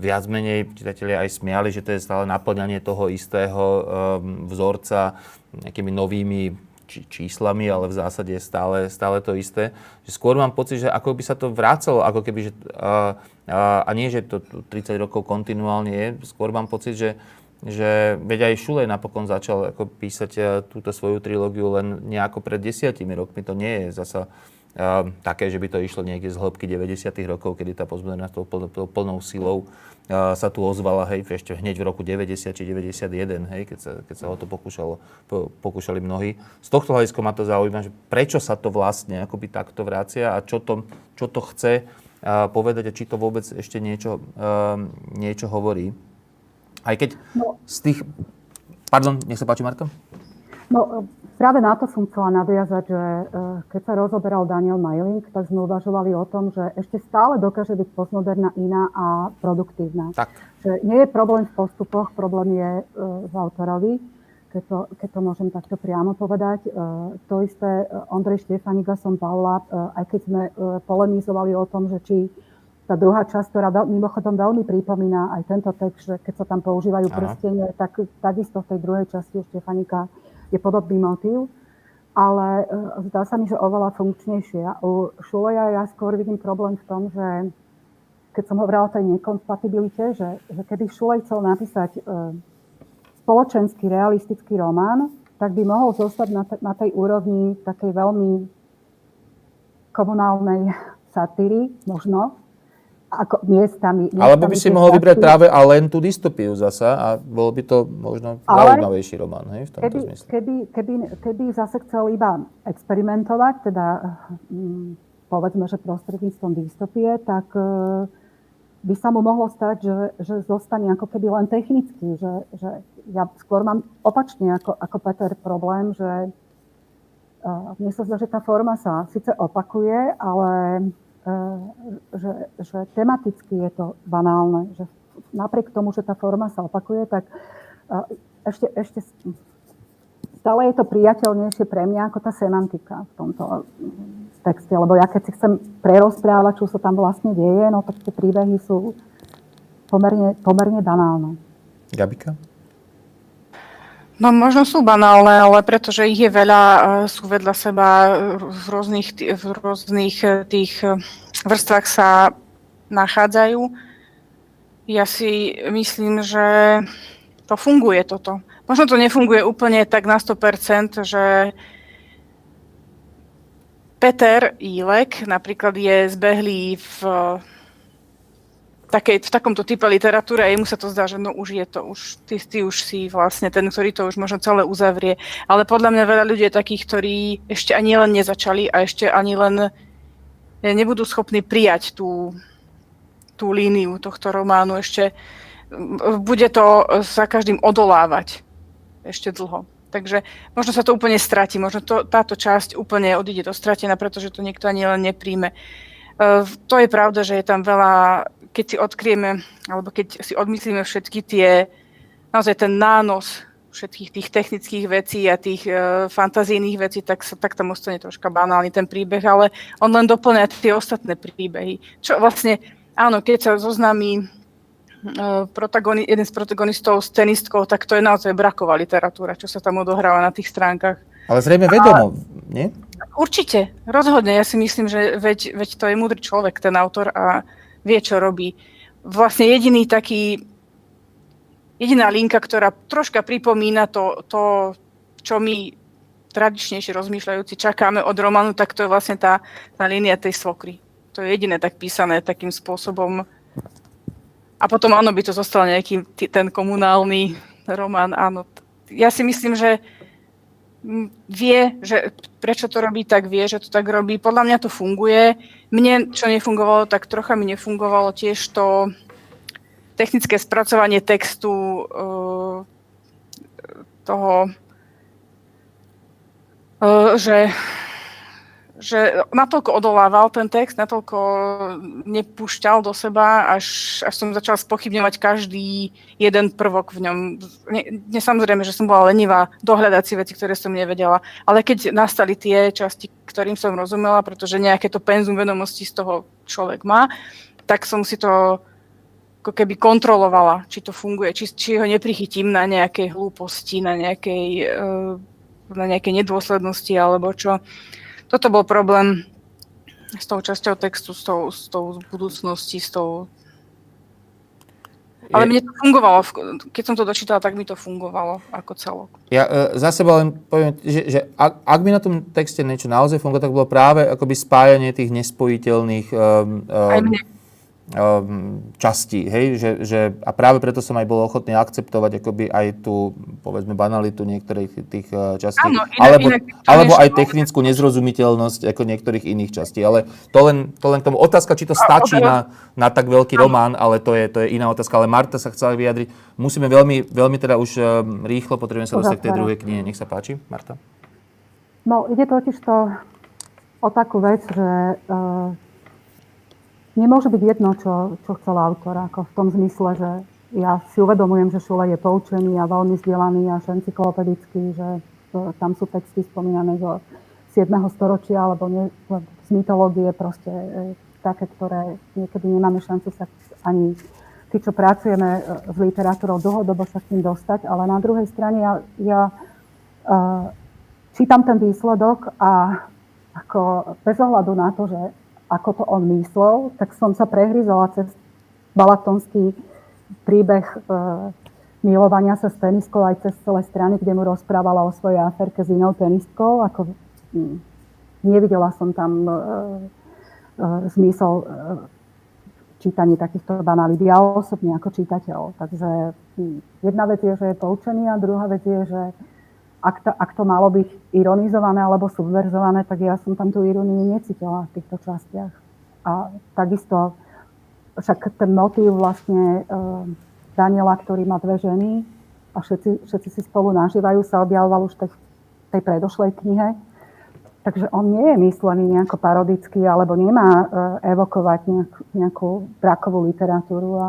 viac menej čitatelia aj smiali, že to je stále naplňanie toho istého um, vzorca nejakými novými či, číslami, ale v zásade je stále, stále to isté. Že skôr mám pocit, že ako by sa to vracalo, ako keby, že, uh, uh, a nie, že to 30 rokov kontinuálne je, skôr mám pocit, že že veď aj Šulej napokon začal ako písať uh, túto svoju trilógiu len nejako pred desiatimi rokmi. To nie je zasa uh, také, že by to išlo niekde z hĺbky 90. rokov, kedy tá pozmenená tou pl- pl- plnou silou uh, sa tu ozvala, hej, ešte hneď v roku 90 či 91, hej, keď sa, keď sa o to pokúšalo, po, pokúšali mnohí. Z tohto hľadiska ma to zaujíma, že prečo sa to vlastne akoby takto vracia a čo to, čo to chce uh, povedať a či to vôbec ešte niečo, niečo hovorí. Aj keď no. z tých... Pardon, nech sa páči, Marko. No, práve na to som chcela nadviazať, že e, keď sa rozoberal Daniel Majling, tak sme uvažovali o tom, že ešte stále dokáže byť postmoderná iná a produktívna. Tak. Že nie je problém v postupoch, problém je e, v autorovi, keď to, keď to môžem takto priamo povedať. E, to isté Ondrej Štefanika som Paula, aj keď sme polemizovali o tom, že či tá druhá časť, ktorá mimochodom veľmi pripomína aj tento text, že keď sa tam používajú prstenie, tak takisto v tej druhej časti Štefanika je podobný motív, ale uh, zdá sa mi, že oveľa funkčnejšie. U Šuleja ja skôr vidím problém v tom, že keď som hovorila o tej nekompatibilite, že, že keby Šulej chcel napísať uh, spoločenský, realistický román, tak by mohol zostať na, t- na tej úrovni takej veľmi komunálnej satíry, možno, ako miestami, miestami. Alebo by si mohol vybrať práve a len tú dystopiu zasa a bol by to možno zaujímavejší román, hej, v tomto keby, zmysle. Keby, keby, keby zase chcel iba experimentovať, teda hm, povedzme, že prostredníctvom dystopie, tak uh, by sa mu mohlo stať, že, že zostane ako keby len technicky, že, že ja skôr mám opačne ako, ako Peter problém, že uh, mne sa zdá, že tá forma sa síce opakuje, ale že, že tematicky je to banálne, že napriek tomu, že tá forma sa opakuje, tak eh, ešte, ešte stále je to priateľnejšie pre mňa ako tá semantika v tomto mm, texte, lebo ja keď si chcem prerozprávať, čo sa tam vlastne deje, no tak tie príbehy sú pomerne, pomerne banálne. Gabika? No možno sú banálne, ale pretože ich je veľa, e, sú vedľa seba e, v rôznych, v rôznych e, tých vrstvách sa nachádzajú. Ja si myslím, že to funguje toto. Možno to nefunguje úplne tak na 100%, že Peter Ílek napríklad je zbehlý v takej, v takomto type literatúre a jemu sa to zdá, že no už je to, už, ty, ty už si vlastne ten, ktorý to už možno celé uzavrie. Ale podľa mňa veľa ľudí je takých, ktorí ešte ani len nezačali a ešte ani len nebudú schopní prijať tú, tú líniu tohto románu. Ešte bude to za každým odolávať ešte dlho. Takže možno sa to úplne stratí, možno to, táto časť úplne odíde do stratená, pretože to niekto ani len nepríjme. Uh, to je pravda, že je tam veľa keď si odkrieme, alebo keď si odmyslíme všetky tie, naozaj ten nános všetkých tých technických vecí a tých e, fantazijných vecí, tak, sa, tak tam ostane troška banálny ten príbeh, ale on len doplňa tie ostatné príbehy. Čo vlastne, áno, keď sa zoznámi e, protagoni- jeden z protagonistov s tenistkou, tak to je naozaj braková literatúra, čo sa tam odohráva na tých stránkach. Ale zrejme vedomo, a, nie? Určite, rozhodne. Ja si myslím, že veď, veď to je múdry človek, ten autor a vie, čo robí. Vlastne jediný taký, jediná linka, ktorá troška pripomína to, to čo my tradičnejšie rozmýšľajúci čakáme od románu, tak to je vlastne tá, tá línia tej svokry. To je jediné tak písané takým spôsobom. A potom áno, by to zostal nejaký ten komunálny román, áno. Ja si myslím, že vie, že prečo to robí, tak vie, že to tak robí. Podľa mňa to funguje. Mne, čo nefungovalo, tak trocha mi nefungovalo tiež to technické spracovanie textu uh, toho, uh, že že natoľko odolával ten text, natoľko nepúšťal do seba, až, až som začala spochybňovať každý jeden prvok v ňom. Ne, samozrejme, že som bola lenivá dohľadať si veci, ktoré som nevedela, ale keď nastali tie časti, ktorým som rozumela, pretože nejaké to penzum vedomostí z toho človek má, tak som si to ako keby kontrolovala, či to funguje, či, či ho neprichytím na nejakej hlúposti, na nejakej, eh, na nejakej nedôslednosti alebo čo toto bol problém s tou časťou textu, s tou, s tou budúcnosti, s tou... Ale mne to fungovalo, keď som to dočítala, tak mi to fungovalo ako celok. Ja e, za seba len poviem, že, že ak, ak by na tom texte niečo naozaj fungovalo, tak bolo práve akoby spájanie tých nespojiteľných um, um, Aj mne Ehm, častí, hej, že, že, a práve preto som aj bol ochotný akceptovať akoby aj tú, povedzme, banalitu niektorých tých uh, častí, Áno, inak, alebo, inak alebo aj technickú nezrozumiteľnosť ako niektorých iných častí, ale to len, to len k tomu. Otázka, či to stačí na, na tak veľký román, ale to je, to je iná otázka, ale Marta sa chcela vyjadriť, musíme veľmi, veľmi teda už um, rýchlo, potrebujeme sa dostať k tej druhej knihe, nech sa páči, Marta. No, ide totiž to o takú vec, že uh, nemôže byť jedno, čo, čo chcel autor, ako v tom zmysle, že ja si uvedomujem, že Šule je poučený a veľmi vzdelaný až encyklopedický, že tam sú texty spomínané zo 7. storočia alebo nie, z mytológie proste e, také, ktoré niekedy nemáme šancu sa ani tí, čo pracujeme e, s literatúrou dlhodobo sa k tým dostať, ale na druhej strane ja, ja uh, čítam ten výsledok a ako bez ohľadu na to, že ako to on myslel, tak som sa prehryzala cez balatonský príbeh e, milovania sa s tenistkou aj cez celé strany, kde mu rozprávala o svojej aferke s inou tenistkou. Ako, hm, nevidela som tam e, e, zmysel e, čítaní takýchto banalít. Ja osobne ako čítateľ. Takže hm, jedna vec je, že je poučený a druhá vec je, že ak to, ak to malo byť ironizované alebo subverzované, tak ja som tam tú ironiu necítila v týchto častiach. A takisto však ten motív vlastne e, Daniela, ktorý má dve ženy a všetci, všetci si spolu nažívajú, sa objavoval už v tej, tej predošlej knihe. Takže on nie je myslený nejako parodicky alebo nemá e, evokovať nejak, nejakú brakovú literatúru a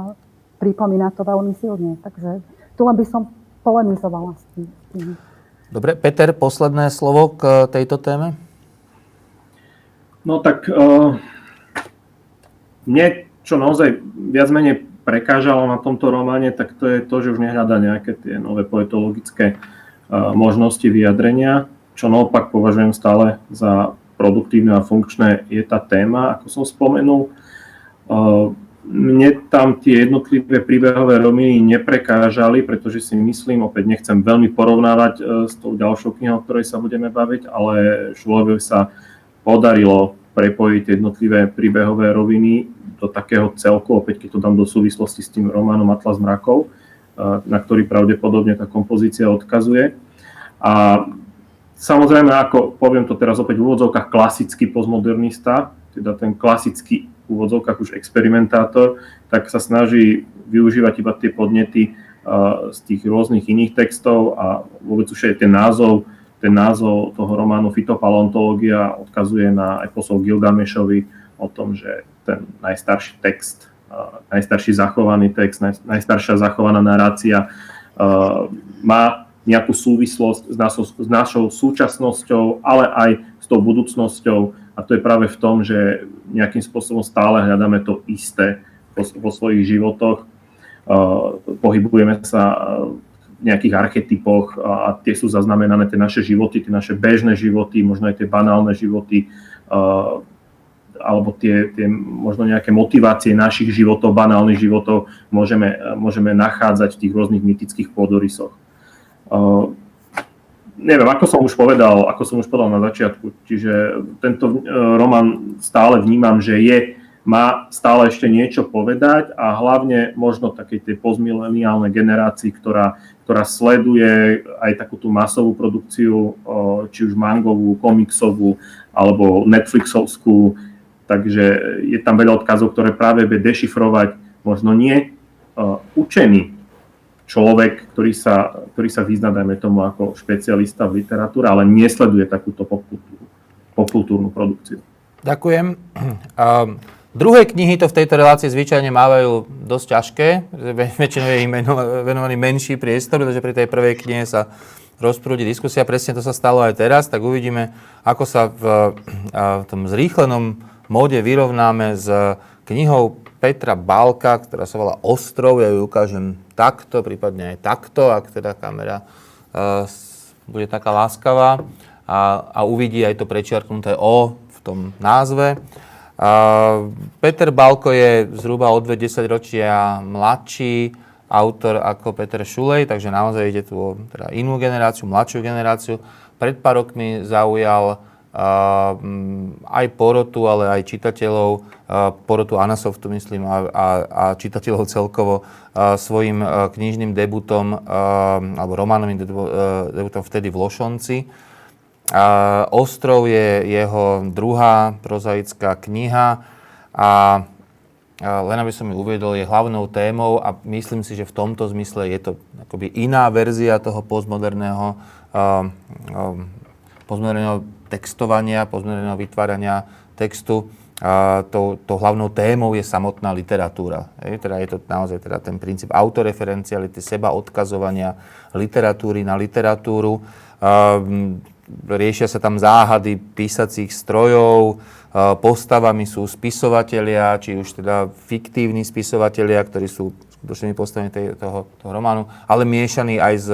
pripomína to veľmi silne. Takže tu len by som polemizovala s tým. Dobre, Peter, posledné slovo k tejto téme? No tak uh, mne, čo naozaj viac menej prekážalo na tomto románe, tak to je to, že už nehľada nejaké tie nové poetologické uh, možnosti vyjadrenia čo naopak považujem stále za produktívne a funkčné, je tá téma, ako som spomenul. Uh, mne tam tie jednotlivé príbehové rominy neprekážali, pretože si myslím, opäť nechcem veľmi porovnávať uh, s tou ďalšou knihou, o ktorej sa budeme baviť, ale Šulovi sa podarilo prepojiť jednotlivé príbehové roviny do takého celku, opäť keď to dám do súvislosti s tým románom Atlas mrakov, uh, na ktorý pravdepodobne tá kompozícia odkazuje. A Samozrejme, ako poviem to teraz opäť v úvodzovkách, klasický postmodernista, teda ten klasický úvodzovkách už experimentátor, tak sa snaží využívať iba tie podnety z tých rôznych iných textov a vôbec už aj ten názov, ten názov toho románu Fitopalontológia odkazuje na eposol Gilgamešovi o tom, že ten najstarší text, najstarší zachovaný text, najstaršia zachovaná narácia má nejakú súvislosť s našou, s našou súčasnosťou, ale aj s tou budúcnosťou. A to je práve v tom, že nejakým spôsobom stále hľadáme to isté vo, vo svojich životoch. Uh, pohybujeme sa v nejakých archetypoch a tie sú zaznamenané tie naše životy, tie naše bežné životy, možno aj tie banálne životy, uh, alebo tie, tie možno nejaké motivácie našich životov, banálnych životov môžeme, môžeme nachádzať v tých rôznych mytických pôdorysoch. Neviem, ako som už povedal, ako som už povedal na začiatku, čiže tento uh, román stále vnímam, že je, má stále ešte niečo povedať a hlavne možno takej tej postmileniálnej generácii, ktorá, ktorá sleduje aj takú tú masovú produkciu, uh, či už mangovú, komiksovú alebo Netflixovskú, takže je tam veľa odkazov, ktoré práve vie dešifrovať možno nie uh, učený človek, ktorý sa, ktorý sa vyzná, dajme tomu, ako špecialista v literatúre, ale nesleduje takúto popkultúru, popkultúrnu produkciu. Ďakujem. Um, druhé knihy to v tejto relácii zvyčajne mávajú dosť ťažké, väčšinou je im venovaný menší priestor, pretože pri tej prvej knihe sa rozprúdi diskusia. Presne to sa stalo aj teraz, tak uvidíme, ako sa v, v tom zrýchlenom móde vyrovnáme s knihou Petra Balka, ktorá sa volá Ostrov. Ja ju ukážem takto, prípadne aj takto, ak teda kamera uh, bude taká láskavá a, a uvidí aj to prečiarknuté O v tom názve. Uh, Peter Balko je zhruba o 10 ročia mladší autor ako Peter Šulej, takže naozaj ide tu o teda inú generáciu, mladšiu generáciu. Pred pár rokmi zaujal aj porotu, ale aj čitateľov, porotu Anasoftu myslím a, a, a čitateľov celkovo svojim knižným debutom alebo románovým debutom vtedy v Lošonci. Ostrov je jeho druhá prozaická kniha a len aby som ju uviedol, je hlavnou témou a myslím si, že v tomto zmysle je to akoby iná verzia toho postmoderného, postmoderného textovania, pozmeneného vytvárania textu, a to, to hlavnou témou je samotná literatúra. Je, teda je to naozaj teda ten princíp autoreferenciality, seba odkazovania literatúry na literatúru. A, riešia sa tam záhady písacích strojov, a, postavami sú spisovatelia, či už teda fiktívni spisovatelia, ktorí sú skutočnými postavami toho, toho románu, ale miešaní aj s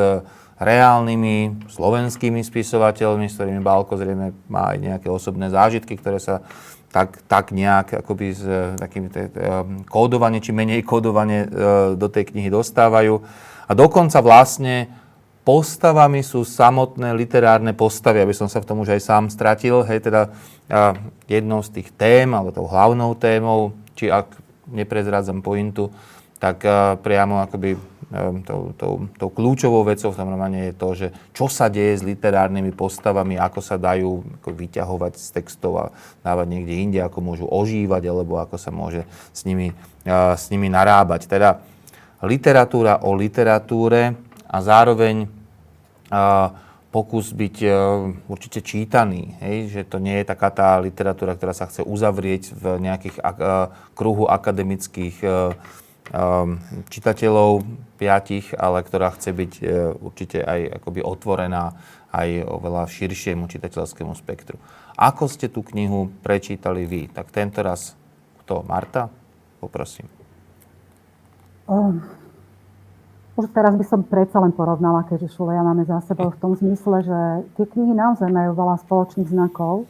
reálnymi slovenskými spisovateľmi, s ktorými Balko zrejme má aj nejaké osobné zážitky, ktoré sa tak, tak nejak akoby s takým kódovanie či menej kódovanie e, do tej knihy dostávajú. A dokonca vlastne postavami sú samotné literárne postavy, aby som sa v tom už aj sám stratil. Hej, teda jednou z tých tém, alebo tou hlavnou témou, či ak neprezrádzam pointu, tak uh, priamo akoby tou, tou, tou kľúčovou vecou v tom románe je to, že čo sa deje s literárnymi postavami, ako sa dajú ako vyťahovať z textov a dávať niekde inde, ako môžu ožívať, alebo ako sa môže s nimi, uh, s nimi narábať. Teda literatúra o literatúre a zároveň uh, pokus byť určite čítaný, hej? že to nie je taká tá literatúra, ktorá sa chce uzavrieť v nejakých uh, kruhu akademických čitateľov piatich, ale ktorá chce byť uh, určite aj akoby otvorená aj oveľa širšiemu čitateľskému spektru. Ako ste tú knihu prečítali vy? Tak tento raz kto? Marta? Poprosím. Um teraz by som predsa len porovnala, keďže Šuleja máme za sebou v tom zmysle, že tie knihy naozaj majú veľa spoločných znakov.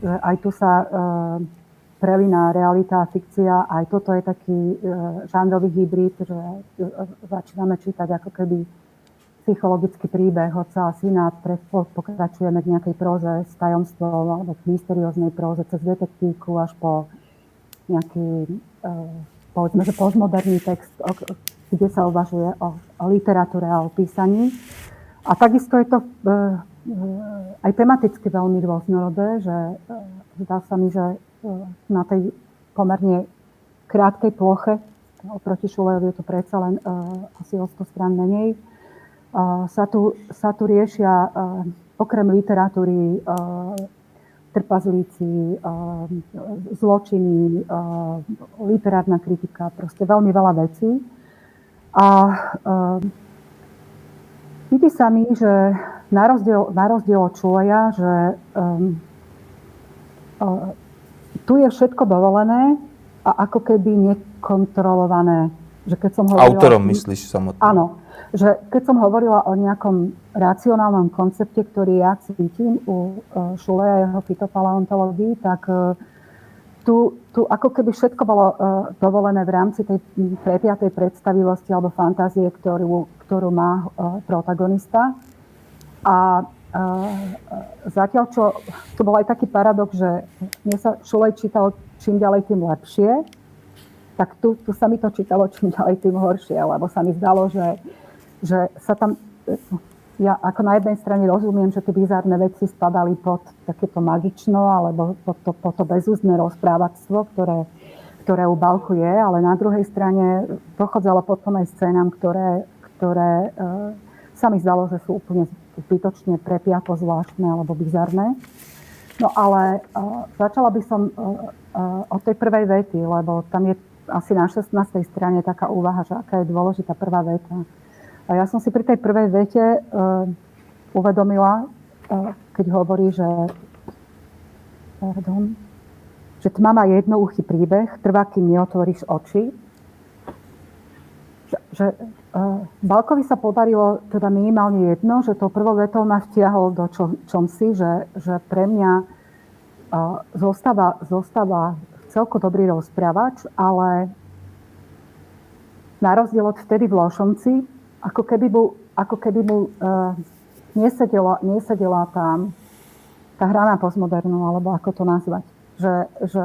Aj tu sa e, prelína realita a fikcia. Aj toto je taký e, žánrový hybrid, že e, začíname čítať ako keby psychologický príbeh otca a syna, pokračujeme k nejakej próze s tajomstvom alebo k mysterióznej próze cez detektívku až po nejaký, e, povedzme, že postmoderný text, kde sa uvažuje o, o literatúre a o písaní. A takisto je to e, e, aj tematicky veľmi rôznorodé, že e, zdá sa mi, že na tej pomerne krátkej ploche, oproti Šulejovi je to predsa len e, asi o 100 strán menej, e, sa, tu, sa tu riešia e, okrem literatúry e, trpazlíci, e, zločiny, e, literárna kritika, proste veľmi veľa vecí. A vidí sa mi, že na rozdiel, na rozdiel od Čuleja, že tu je všetko dovolené a ako keby nekontrolované. Že keď som hovorila, Autorom myslíš samotný? Áno. Že keď som hovorila o nejakom racionálnom koncepte, ktorý ja cítim u uh, Šuleja a jeho fitopaleontológii, tak uh, tu, tu ako keby všetko bolo uh, dovolené v rámci tej prepiatej predstavivosti alebo fantázie, ktorú, ktorú má protagonista. A zatiaľ, čo tu bol aj taký paradox, že mne sa Šulej čítal čím ďalej, tým lepšie, tak tu, tu sa mi to čítalo čím ďalej, tým horšie, lebo sa mi zdalo, že, že sa tam ja ako na jednej strane rozumiem, že tie bizárne veci spadali pod takéto magično alebo pod to, pod to bezúzne rozprávactvo, ktoré, ktoré u Balku je, ale na druhej strane pochádzalo potom aj scénam, ktoré, ktoré e, sa mi zdalo, že sú úplne zbytočne prepiato zvláštne alebo bizarné. No ale e, začala by som e, e, od tej prvej vety, lebo tam je asi na 16. strane taká úvaha, že aká je dôležitá prvá veta a ja som si pri tej prvej vete uh, uvedomila, uh, keď hovorí, že, pardon, že tma má jednouchý príbeh, trvá, kým neotvoríš oči. Že, uh, Balkovi sa podarilo teda minimálne jedno, že to prvou vetou ma vtiahol do čo, čomsi, že, že pre mňa uh, zostáva, zostáva celko dobrý rozprávač, ale na rozdiel od vtedy v Lošomci, ako keby mu, ako keby mu uh, nesedela, nesedela tam tá hra na postmodernu, alebo ako to nazvať. Že, že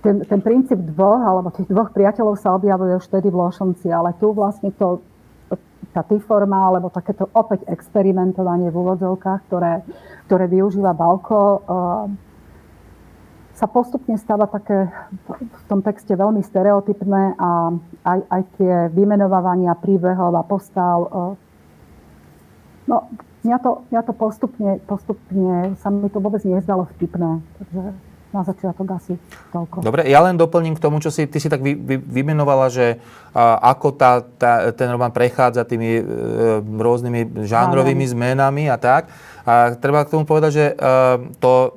ten, ten princíp dvoch, alebo tých dvoch priateľov sa objavuje už vtedy v Lošomci, ale tu vlastne to, tá forma, alebo takéto opäť experimentovanie v úvodzovkách, ktoré, ktoré využíva Balko, uh, sa postupne stáva také v tom texte veľmi stereotypné a aj, aj tie vymenovávania príbehov a postav. E, no, mňa to, mňa to postupne, postupne sa mi to vôbec nezdalo vtipné. Takže na začiatok asi toľko. Dobre, ja len doplním k tomu, čo si, ty si tak vy, vy, vymenovala, že a, ako tá, tá, ten román prechádza tými e, rôznymi žánrovými zmenami a tak. A treba k tomu povedať, že e, to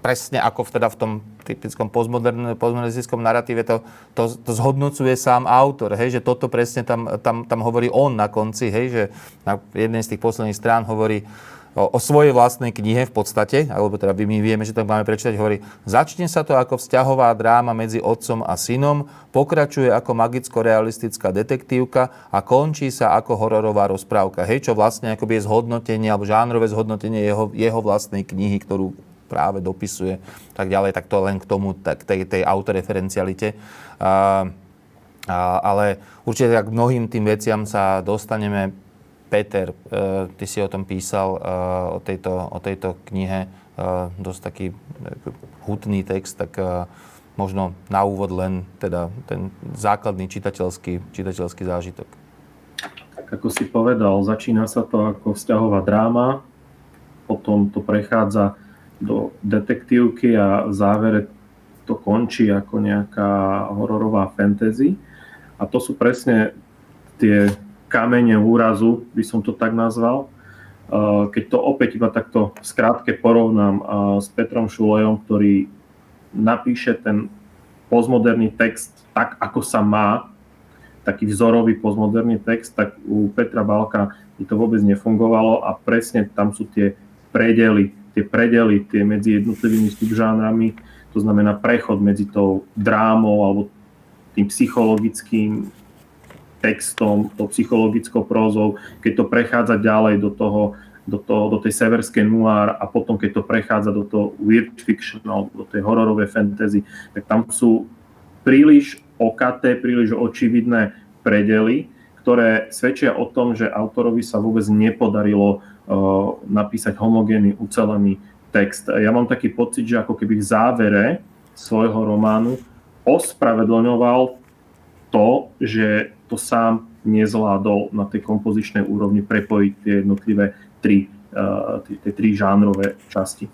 presne ako v, teda v tom typickom postmodernistickom narratíve to, to, to zhodnocuje sám autor, hej, že toto presne tam, tam, tam hovorí on na konci, hej, že na jednej z tých posledných strán hovorí o, o svojej vlastnej knihe v podstate, alebo teda my vieme, že to máme prečítať, hovorí, začne sa to ako vzťahová dráma medzi otcom a synom, pokračuje ako magicko-realistická detektívka a končí sa ako hororová rozprávka. Hej, čo vlastne akoby je zhodnotenie alebo žánrové zhodnotenie jeho, jeho vlastnej knihy, ktorú práve dopisuje, tak ďalej, tak to len k tomu, tak tej, tej autoreferencialite. Uh, ale určite k mnohým tým veciam sa dostaneme. Peter, uh, ty si o tom písal, uh, o, tejto, o tejto knihe, uh, dosť taký hutný text, tak možno na úvod len teda ten základný čitateľský, čitateľský zážitok. Tak ako si povedal, začína sa to ako vzťahová dráma, potom to prechádza do detektívky a v závere to končí ako nejaká hororová fantasy. A to sú presne tie kamene úrazu, by som to tak nazval. Keď to opäť iba takto skrátke porovnám s Petrom Šulejom, ktorý napíše ten postmoderný text tak, ako sa má, taký vzorový postmoderný text, tak u Petra Balka by to vôbec nefungovalo a presne tam sú tie predely, tie predely, tie medzi jednotlivými subžánrami, to znamená prechod medzi tou drámou alebo tým psychologickým textom, tou psychologickou prózou, keď to prechádza ďalej do toho do, toho, do tej severskej noir a potom, keď to prechádza do toho weird fiction, do tej hororovej fantasy, tak tam sú príliš okaté, príliš očividné predely, ktoré svedčia o tom, že autorovi sa vôbec nepodarilo uh, napísať homogénny, ucelený text. Ja mám taký pocit, že ako keby v závere svojho románu ospravedlňoval to, že to sám nezvládol na tej kompozičnej úrovni prepojiť tie jednotlivé tri, uh, tie, tie tri žánrové časti.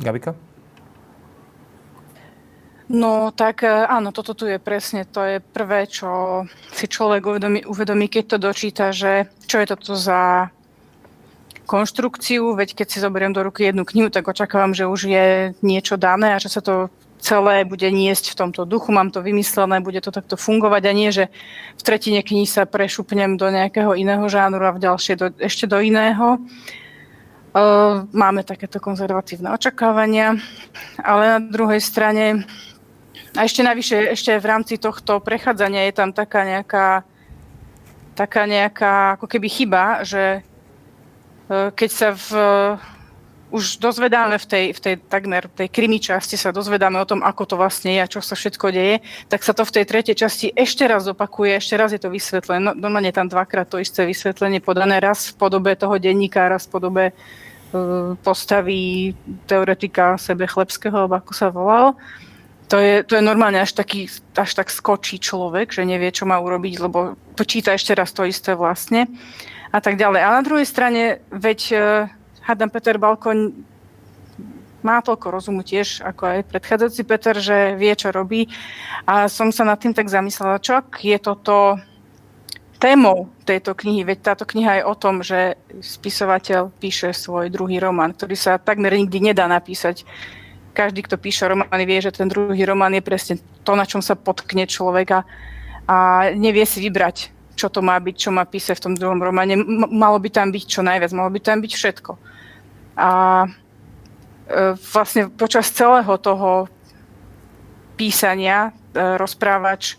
Gabika? No tak e, áno, toto tu je presne, to je prvé, čo si človek uvedomí, uvedomí, keď to dočíta, že čo je toto za konštrukciu, veď keď si zoberiem do ruky jednu knihu, tak očakávam, že už je niečo dané a že sa to celé bude niesť v tomto duchu, mám to vymyslené, bude to takto fungovať a nie, že v tretine knihy sa prešupnem do nejakého iného žánru a v ďalšie do, ešte do iného. Máme takéto konzervatívne očakávania, ale na druhej strane a ešte navyše, ešte v rámci tohto prechádzania je tam taká nejaká taká nejaká ako keby chyba, že keď sa v už dozvedáme v tej, v tej takmer tej krimi časti sa dozvedáme o tom, ako to vlastne je a čo sa všetko deje, tak sa to v tej tretej časti ešte raz opakuje, ešte raz je to vysvetlené. No, normálne tam dvakrát to isté vysvetlenie podané, raz v podobe toho denníka, raz v podobe uh, postavy teoretika sebe Chlebského, ako sa volal. To je, to je normálne až, taký, až tak skočí človek, že nevie, čo má urobiť, lebo počíta ešte raz to isté vlastne a tak ďalej. A na druhej strane, veď uh, hádam Peter Balko má toľko rozumu tiež, ako aj predchádzajúci Peter, že vie, čo robí. A som sa nad tým tak zamyslela, čo ak je toto témou tejto knihy, veď táto kniha je o tom, že spisovateľ píše svoj druhý román, ktorý sa takmer nikdy nedá napísať. Každý, kto píše romány, vie, že ten druhý román je presne to, na čom sa potkne človeka a nevie si vybrať, čo to má byť, čo má písať v tom druhom románe. Malo by tam byť čo najviac, malo by tam byť všetko. A e, vlastne počas celého toho písania e, rozprávač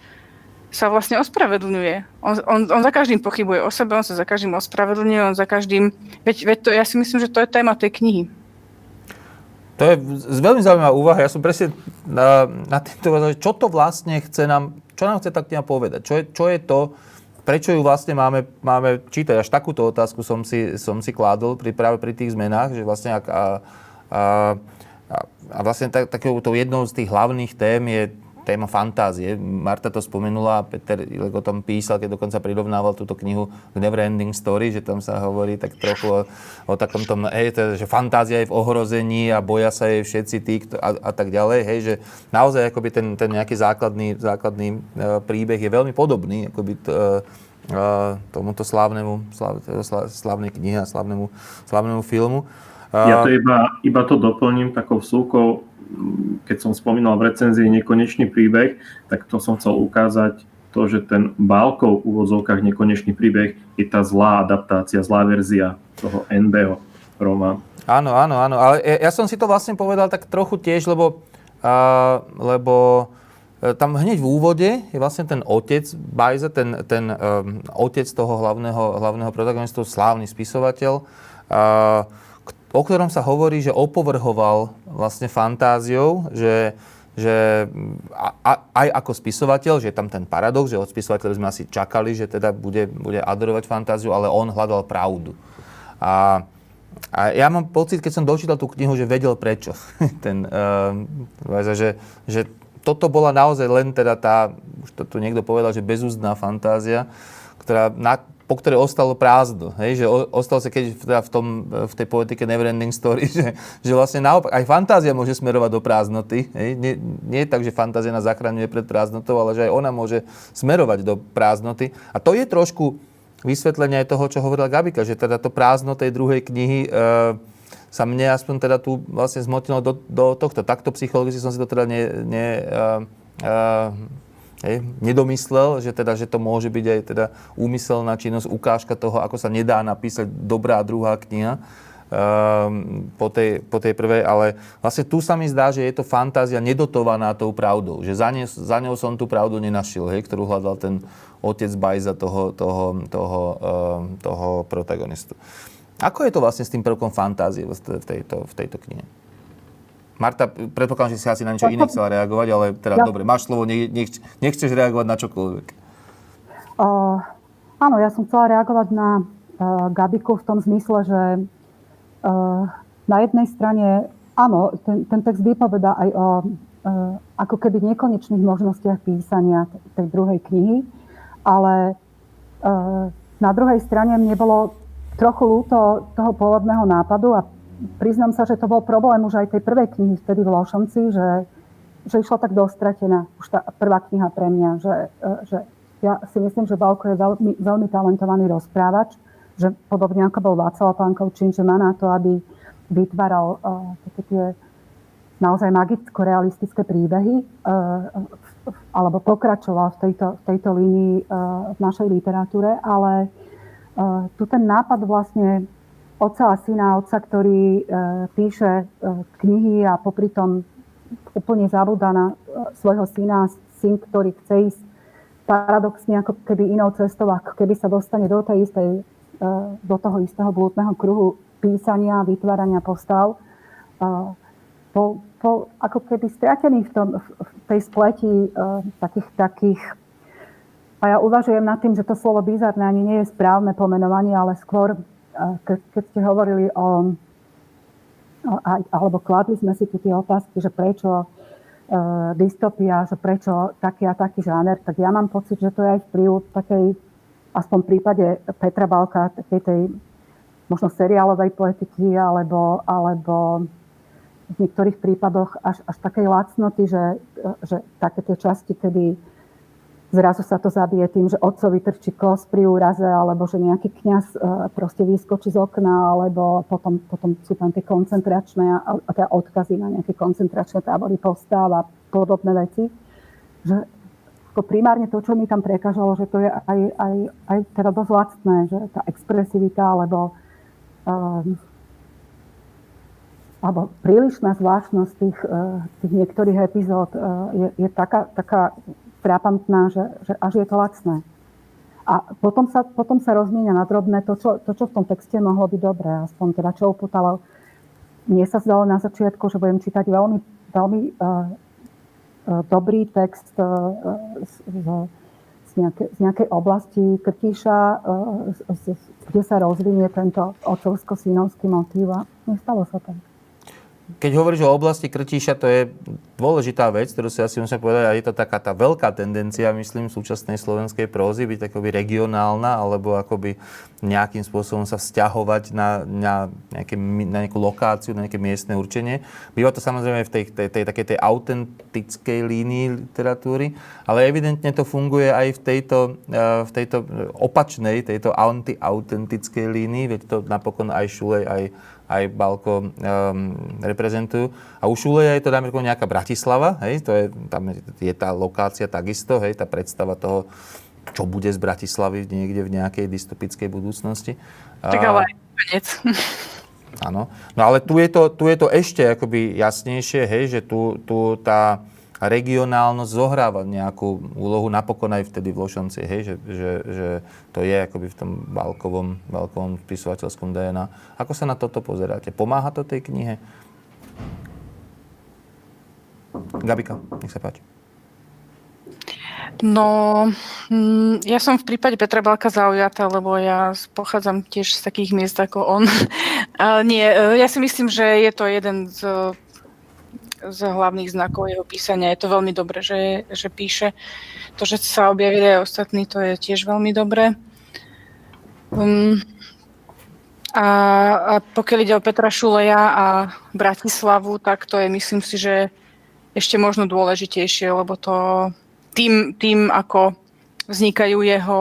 sa vlastne ospravedlňuje. On, on, on za každým pochybuje o sebe, on sa za každým ospravedlňuje, on za každým... Veď, veď to, ja si myslím, že to je téma tej knihy. To je veľmi zaujímavá úvaha. Ja som presne na, na týmto čo to vlastne chce nám, čo nám chce tak kniha povedať? Čo je, čo je to, prečo ju vlastne máme, máme čítať? Až takúto otázku som si, som si kládol pri, práve pri tých zmenách, že vlastne ak, a, a, a vlastne tak, takou jednou z tých hlavných tém je téma fantázie. Marta to spomenula, Peter Ilek o tom písal, keď dokonca prirovnával túto knihu k Neverending Story, že tam sa hovorí tak trochu o, o takom tom, hej, to, že fantázia je v ohrození a boja sa jej všetci tí a, a tak ďalej, hej, že naozaj akoby ten, ten nejaký základný, základný uh, príbeh je veľmi podobný akoby t, uh, tomuto slávnemu, slav, slávnej knihe a slávnemu, slávnemu filmu. Ja to iba, iba to doplním takou vsúkou keď som spomínal v recenzii nekonečný príbeh, tak to som chcel ukázať to, že ten Bálkov v úvodzovkách nekonečný príbeh je tá zlá adaptácia, zlá verzia toho NBO románu. Áno, áno, áno, ale ja, som si to vlastne povedal tak trochu tiež, lebo, uh, lebo e, tam hneď v úvode je vlastne ten otec Bajze, ten, ten um, otec toho hlavného, hlavného protagonistu, slávny spisovateľ, uh, o ktorom sa hovorí, že opovrhoval vlastne fantáziou, že, že aj ako spisovateľ, že je tam ten paradox, že od spisovateľa sme asi čakali, že teda bude, bude adorovať fantáziu, ale on hľadal pravdu. A, a ja mám pocit, keď som dočítal tú knihu, že vedel prečo. ten, uh, že, že toto bola naozaj len teda tá, už to tu niekto povedal, že bezúzdná fantázia, ktorá, na, po ktorej ostalo prázdno. Hej? Že o, ostalo sa keď teda v, tom, v tej poetike Neverending Story, že, že vlastne naopak aj fantázia môže smerovať do prázdnoty. Hej? Nie, nie je tak, že fantázia nás zachraňuje pred prázdnotou, ale že aj ona môže smerovať do prázdnoty. A to je trošku vysvetlenie aj toho, čo hovorila Gabika, že teda to prázdno tej druhej knihy e, sa mne aspoň teda tu vlastne zmotilo do, do tohto. Takto psychologicky som si to teda ne, ne, uh, uh, Hej, nedomyslel, že, teda, že to môže byť aj teda úmyselná činnosť, ukážka toho, ako sa nedá napísať dobrá druhá kniha um, po, tej, po tej prvej, ale vlastne tu sa mi zdá, že je to fantázia nedotovaná tou pravdou, že za, ne, za ňou som tú pravdu nenašiel, hej, ktorú hľadal ten otec Bajza toho, toho, toho, um, toho protagonistu. Ako je to vlastne s tým prvkom fantázie v tejto, v tejto knihe? Marta, predpokladám, že si asi na niečo iné chcela reagovať, ale teda ja. dobre, máš slovo, nech, nech, nechceš reagovať na čokoľvek. Uh, áno, ja som chcela reagovať na uh, Gabiku v tom zmysle, že uh, na jednej strane, áno, ten, ten text vypoveda aj o uh, ako keby nekonečných možnostiach písania tej druhej knihy, ale uh, na druhej strane mne bolo trochu ľúto toho pôvodného nápadu a priznám sa, že to bol problém už aj tej prvej knihy vtedy v Lošomci, že, že išla tak dostratená už tá prvá kniha pre mňa, že, e, že ja si myslím, že Balko je veľmi, veľmi talentovaný rozprávač, že podobne ako bol Václav Pankovčín, že má na to, aby vytváral uh, také tie naozaj magicko-realistické príbehy uh, alebo pokračoval v tejto, v tejto línii uh, v našej literatúre, ale uh, tu ten nápad vlastne otca a syna, otca, ktorý e, píše e, knihy a popri tom úplne zabúda na e, svojho syna, syn, ktorý chce ísť paradoxne ako keby inou cestou, ako keby sa dostane do, tej istej, do toho istého blúdneho kruhu písania, vytvárania postav. E, po, ako keby stratený v, tom, v tej spleti takých, takých a ja uvažujem nad tým, že to slovo bizarné ani nie je správne pomenovanie, ale skôr keď, keď ste hovorili o, o, alebo kladli sme si tu tie otázky, že prečo e, dystopia, že prečo taký a taký žáner, tak ja mám pocit, že to je aj vplyv takej, aspoň v prípade Petra Balka, takej tej možno seriálovej poetiky, alebo, alebo v niektorých prípadoch až, až takej lacnoty, že, že také tie časti, kedy zrazu sa to zabije tým, že otco vytrčí kos pri úraze, alebo že nejaký kňaz e, proste vyskočí z okna, alebo potom, potom sú tam tie koncentračné teda odkazy na nejaké koncentračné tábory postav a podobné veci. Že ako primárne to, čo mi tam prekážalo, že to je aj, aj, aj teda dosť lacné, že tá expresivita alebo, um, alebo prílišná zvláštnosť tých, uh, tých niektorých epizód uh, je, je taká, taká frapantná, že, že až je to lacné. A potom sa, potom sa rozmienia na drobné to čo, to, čo v tom texte mohlo byť dobré. Aspoň teda čo upútalo. Mne sa zdalo na začiatku, že budem čítať veľmi, veľmi uh, uh, dobrý text uh, z, z, z, nejakej, z nejakej oblasti Krtíša, uh, z, z, kde sa rozvinie tento otcovsko-synovský motív. A nestalo sa tak. Keď hovoríš o oblasti Krtíša, to je dôležitá vec, ktorú si asi musím povedať, a je to taká tá veľká tendencia, myslím, súčasnej slovenskej prózy, byť akoby regionálna, alebo akoby nejakým spôsobom sa vzťahovať na, na, nejaké, na nejakú lokáciu, na nejaké miestne určenie. Býva to samozrejme v tej, tej, tej, tej, tej autentickej línii literatúry, ale evidentne to funguje aj v tejto, eh, v tejto opačnej, tejto anti-autentickej línii, veď to napokon aj Šulej, aj aj Balko um, reprezentujú. A u Šuleja je to, dáme nejaká Bratislava, hej, to je, tam je tá lokácia takisto, hej, tá predstava toho, čo bude z Bratislavy niekde v nejakej dystopickej budúcnosti. Tak ale aj konec. Áno. No ale tu je to, tu je to ešte akoby jasnejšie, hej, že tu, tu tá, regionálnosť zohráva nejakú úlohu napokon aj vtedy v Lošonci, hej, že, že, že to je akoby v tom balkovom, balkovom spisovateľskom DNA. Ako sa na toto pozeráte? Pomáha to tej knihe? Gabika, nech sa páči. No, mm, ja som v prípade Petra Balka zaujatá, lebo ja pochádzam tiež z takých miest ako on. Ale nie, e, ja si myslím, že je to jeden z, z hlavných znakov jeho písania. Je to veľmi dobré, že, že píše. To, že sa objavili aj ostatní, to je tiež veľmi dobré. Um, a, a pokiaľ ide o Petra Šuleja a Bratislavu, tak to je, myslím si, že ešte možno dôležitejšie, lebo to tým, tým ako vznikajú jeho,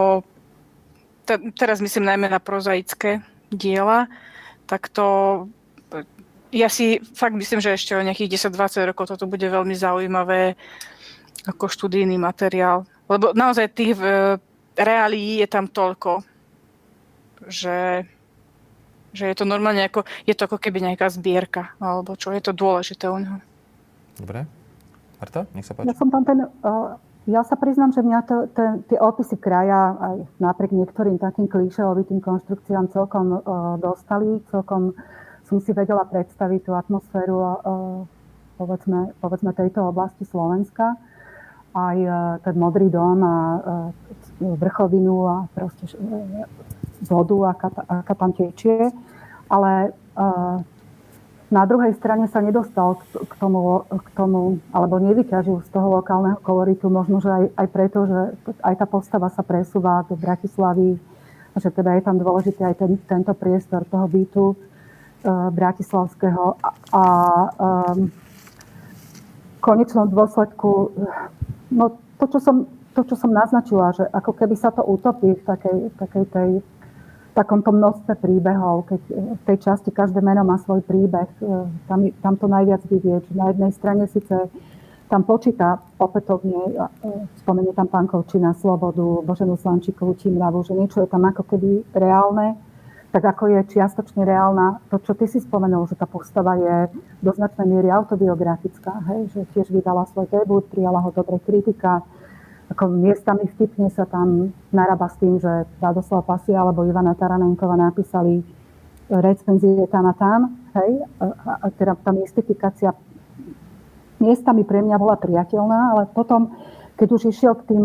t- teraz myslím najmä na prozaické diela, tak to ja si fakt myslím, že ešte o nejakých 10-20 rokov toto bude veľmi zaujímavé ako študijný materiál. Lebo naozaj tých e, reálií je tam toľko, že, že je to normálne ako, je to ako keby nejaká zbierka, alebo čo je to dôležité u neho. Dobre. Marta, nech sa páči. Ja som tam ten uh, ja sa priznám, že mňa to, to, tie opisy kraja aj napriek niektorým takým klíšeovitým konštrukciám celkom uh, dostali, celkom som si vedela predstaviť tú atmosféru uh, povedzme, povedzme tejto oblasti Slovenska. Aj uh, ten modrý dom a uh, vrchovinu a proste vodu, aká, aká tam tečie. Ale na druhej strane sa nedostal k tomu, k tomu alebo nevyťažil z toho lokálneho koloritu, možno, že aj, aj preto, že aj tá postava sa presúva do Bratislavy, že teda je tam dôležitý aj ten, tento priestor toho bytu bratislavského a, v konečnom dôsledku no to, čo som, to, čo som naznačila, že ako keby sa to utopí v takej, takej tej takomto množstve príbehov, keď v tej časti každé meno má svoj príbeh, e, tam, tam to najviac vidieť. Na jednej strane síce tam počíta opätovne, e, spomenie tam pán Kovčina, Slobodu, Boženu Slančíkovú, Čimravu, že niečo je tam ako keby reálne, tak ako je čiastočne reálna. To, čo ty si spomenul, že tá postava je do značnej miery autobiografická, hej? že tiež vydala svoj debut, prijala ho dobre kritika, ako miestami vtipne sa tam narába s tým, že Radoslav Pasia alebo Ivana Taranenková napísali recenzie tam a tam, hej, a, a teda tá mystifikácia miestami pre mňa bola priateľná, ale potom, keď už išiel k, tým,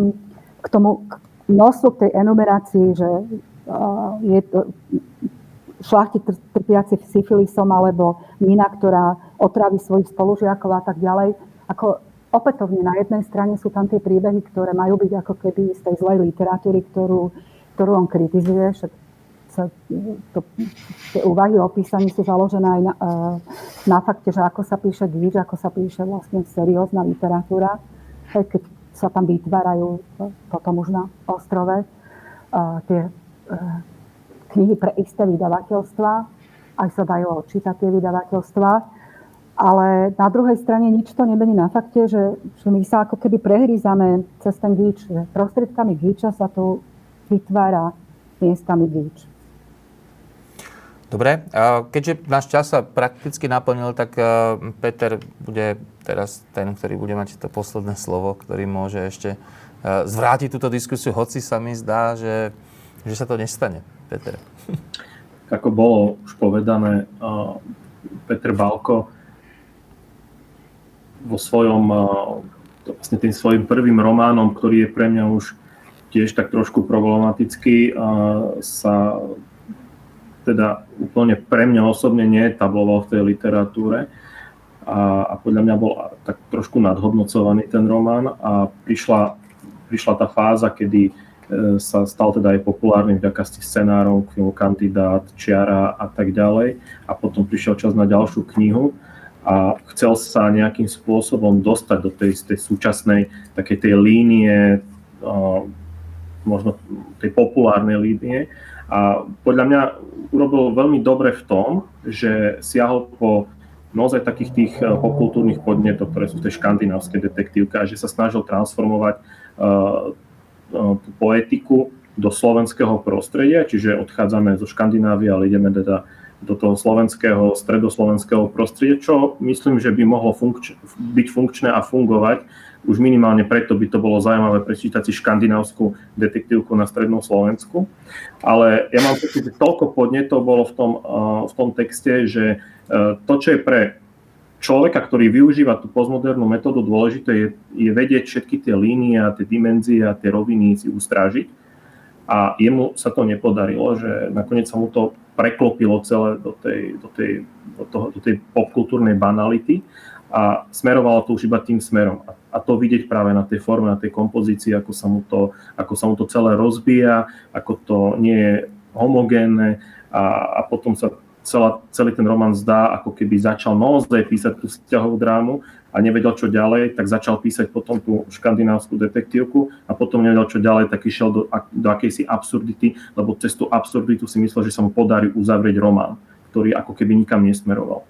k tomu k nosu tej enumerácii, že je to šlachti trpiaci syfilisom alebo mina, ktorá otraví svojich spolužiakov a tak ďalej, ako opätovne na jednej strane sú tam tie príbehy, ktoré majú byť ako keby z tej zlej literatúry, ktorú, ktorú on kritizuje. Však sa, to, tie úvahy o písaní sú založené aj na, eh, na fakte, že ako sa píše gíč, ako sa píše vlastne seriózna literatúra, keď sa tam vytvárajú eh, potom už na ostrove eh, tie knihy pre isté vydavateľstva, aj sa dajú odčítať tie vydavateľstva ale na druhej strane nič to nemení na fakte, že, že my sa ako keby prehrízame cez ten gíč, že prostriedkami gíča sa tu vytvára miestami gíč. Dobre, keďže náš čas sa prakticky naplnil, tak Peter bude teraz ten, ktorý bude mať to posledné slovo, ktorý môže ešte zvrátiť túto diskusiu, hoci sa mi zdá, že, že sa to nestane. Peter. Ako bolo už povedané, Peter Balko vo svojom, vlastne tým svojim prvým románom, ktorý je pre mňa už tiež tak trošku problematický, sa teda úplne pre mňa osobne neetabloval v tej literatúre a, a podľa mňa bol tak trošku nadhodnocovaný ten román a prišla, prišla tá fáza, kedy sa stal teda aj populárny vďaka z tých scenárov, filmu Kandidát, Čiara a tak ďalej a potom prišiel čas na ďalšiu knihu a chcel sa nejakým spôsobom dostať do tej, tej súčasnej takej tej línie, možno tej populárnej línie. A podľa mňa urobil veľmi dobre v tom, že siahol po naozaj takých tých e, popkultúrnych podnetov, ktoré sú v tej škandinávskej detektívke a že sa snažil transformovať tú poetiku do slovenského prostredia, čiže odchádzame zo Škandinávie, ale ideme teda do toho slovenského, stredoslovenského prostredia, čo myslím, že by mohlo funkč- byť funkčné a fungovať. Už minimálne preto by to bolo zaujímavé prečítať si škandinávskú detektívku na strednom Slovensku. Ale ja mám pocit, že toľko podnetov bolo v tom, v tom texte, že to, čo je pre človeka, ktorý využíva tú postmodernú metódu, dôležité je, je vedieť všetky tie línie a tie dimenzie a tie roviny si ustrážiť. A jemu sa to nepodarilo, že nakoniec sa mu to preklopilo celé do tej, do tej, do toho, do tej popkultúrnej banality a smerovalo to už iba tým smerom. A, to vidieť práve na tej forme, na tej kompozícii, ako sa mu to, ako sa mu to celé rozbíja, ako to nie je homogénne a, a potom sa celá, celý ten román zdá, ako keby začal naozaj písať tú vzťahovú drámu a nevedel, čo ďalej, tak začal písať potom tú škandinávskú detektívku a potom nevedel, čo ďalej, tak išiel do, do akejsi absurdity, lebo cez tú absurditu si myslel, že sa mu podarí uzavrieť román, ktorý ako keby nikam nesmeroval.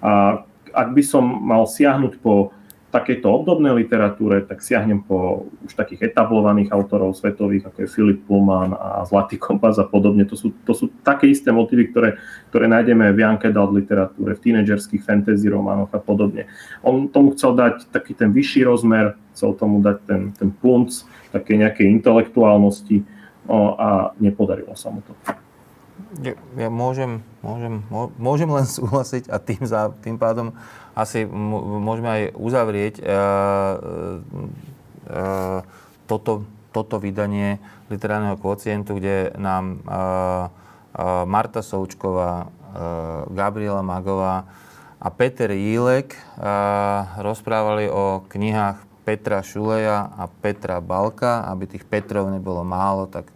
A ak by som mal siahnuť po takejto obdobnej literatúre, tak siahnem po už takých etablovaných autorov svetových, ako je Philip Pullman a Zlatý kompas a podobne. To sú, to sú také isté motívy, ktoré, ktoré nájdeme v Young Adult literatúre, v tínedžerských fantasy románoch a podobne. On tomu chcel dať taký ten vyšší rozmer, chcel tomu dať ten, ten punc, také nejakej intelektuálnosti o, a nepodarilo sa mu to. Ja, môžem, môžem, môžem len súhlasiť a tým, za, tým pádom asi môžeme aj uzavrieť uh, uh, toto, toto vydanie literárneho kvocientu, kde nám uh, uh, Marta Součková, uh, Gabriela Magová a Peter Jílek uh, rozprávali o knihách Petra Šuleja a Petra Balka. Aby tých Petrov nebolo málo, tak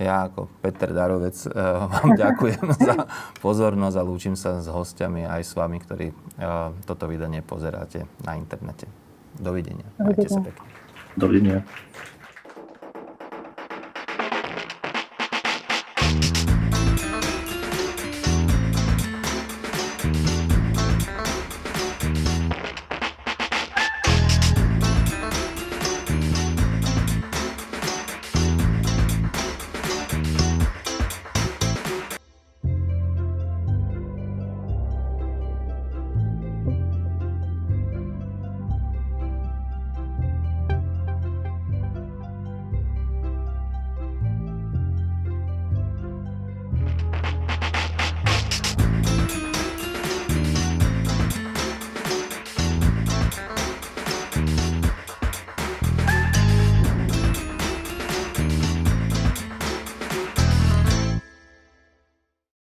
ja ako Peter Darovec eh, vám ďakujem za pozornosť a lúčim sa s hostiami aj s vami, ktorí eh, toto vydanie pozeráte na internete. Dovidenia. Majte sa pekne. Dovidenia.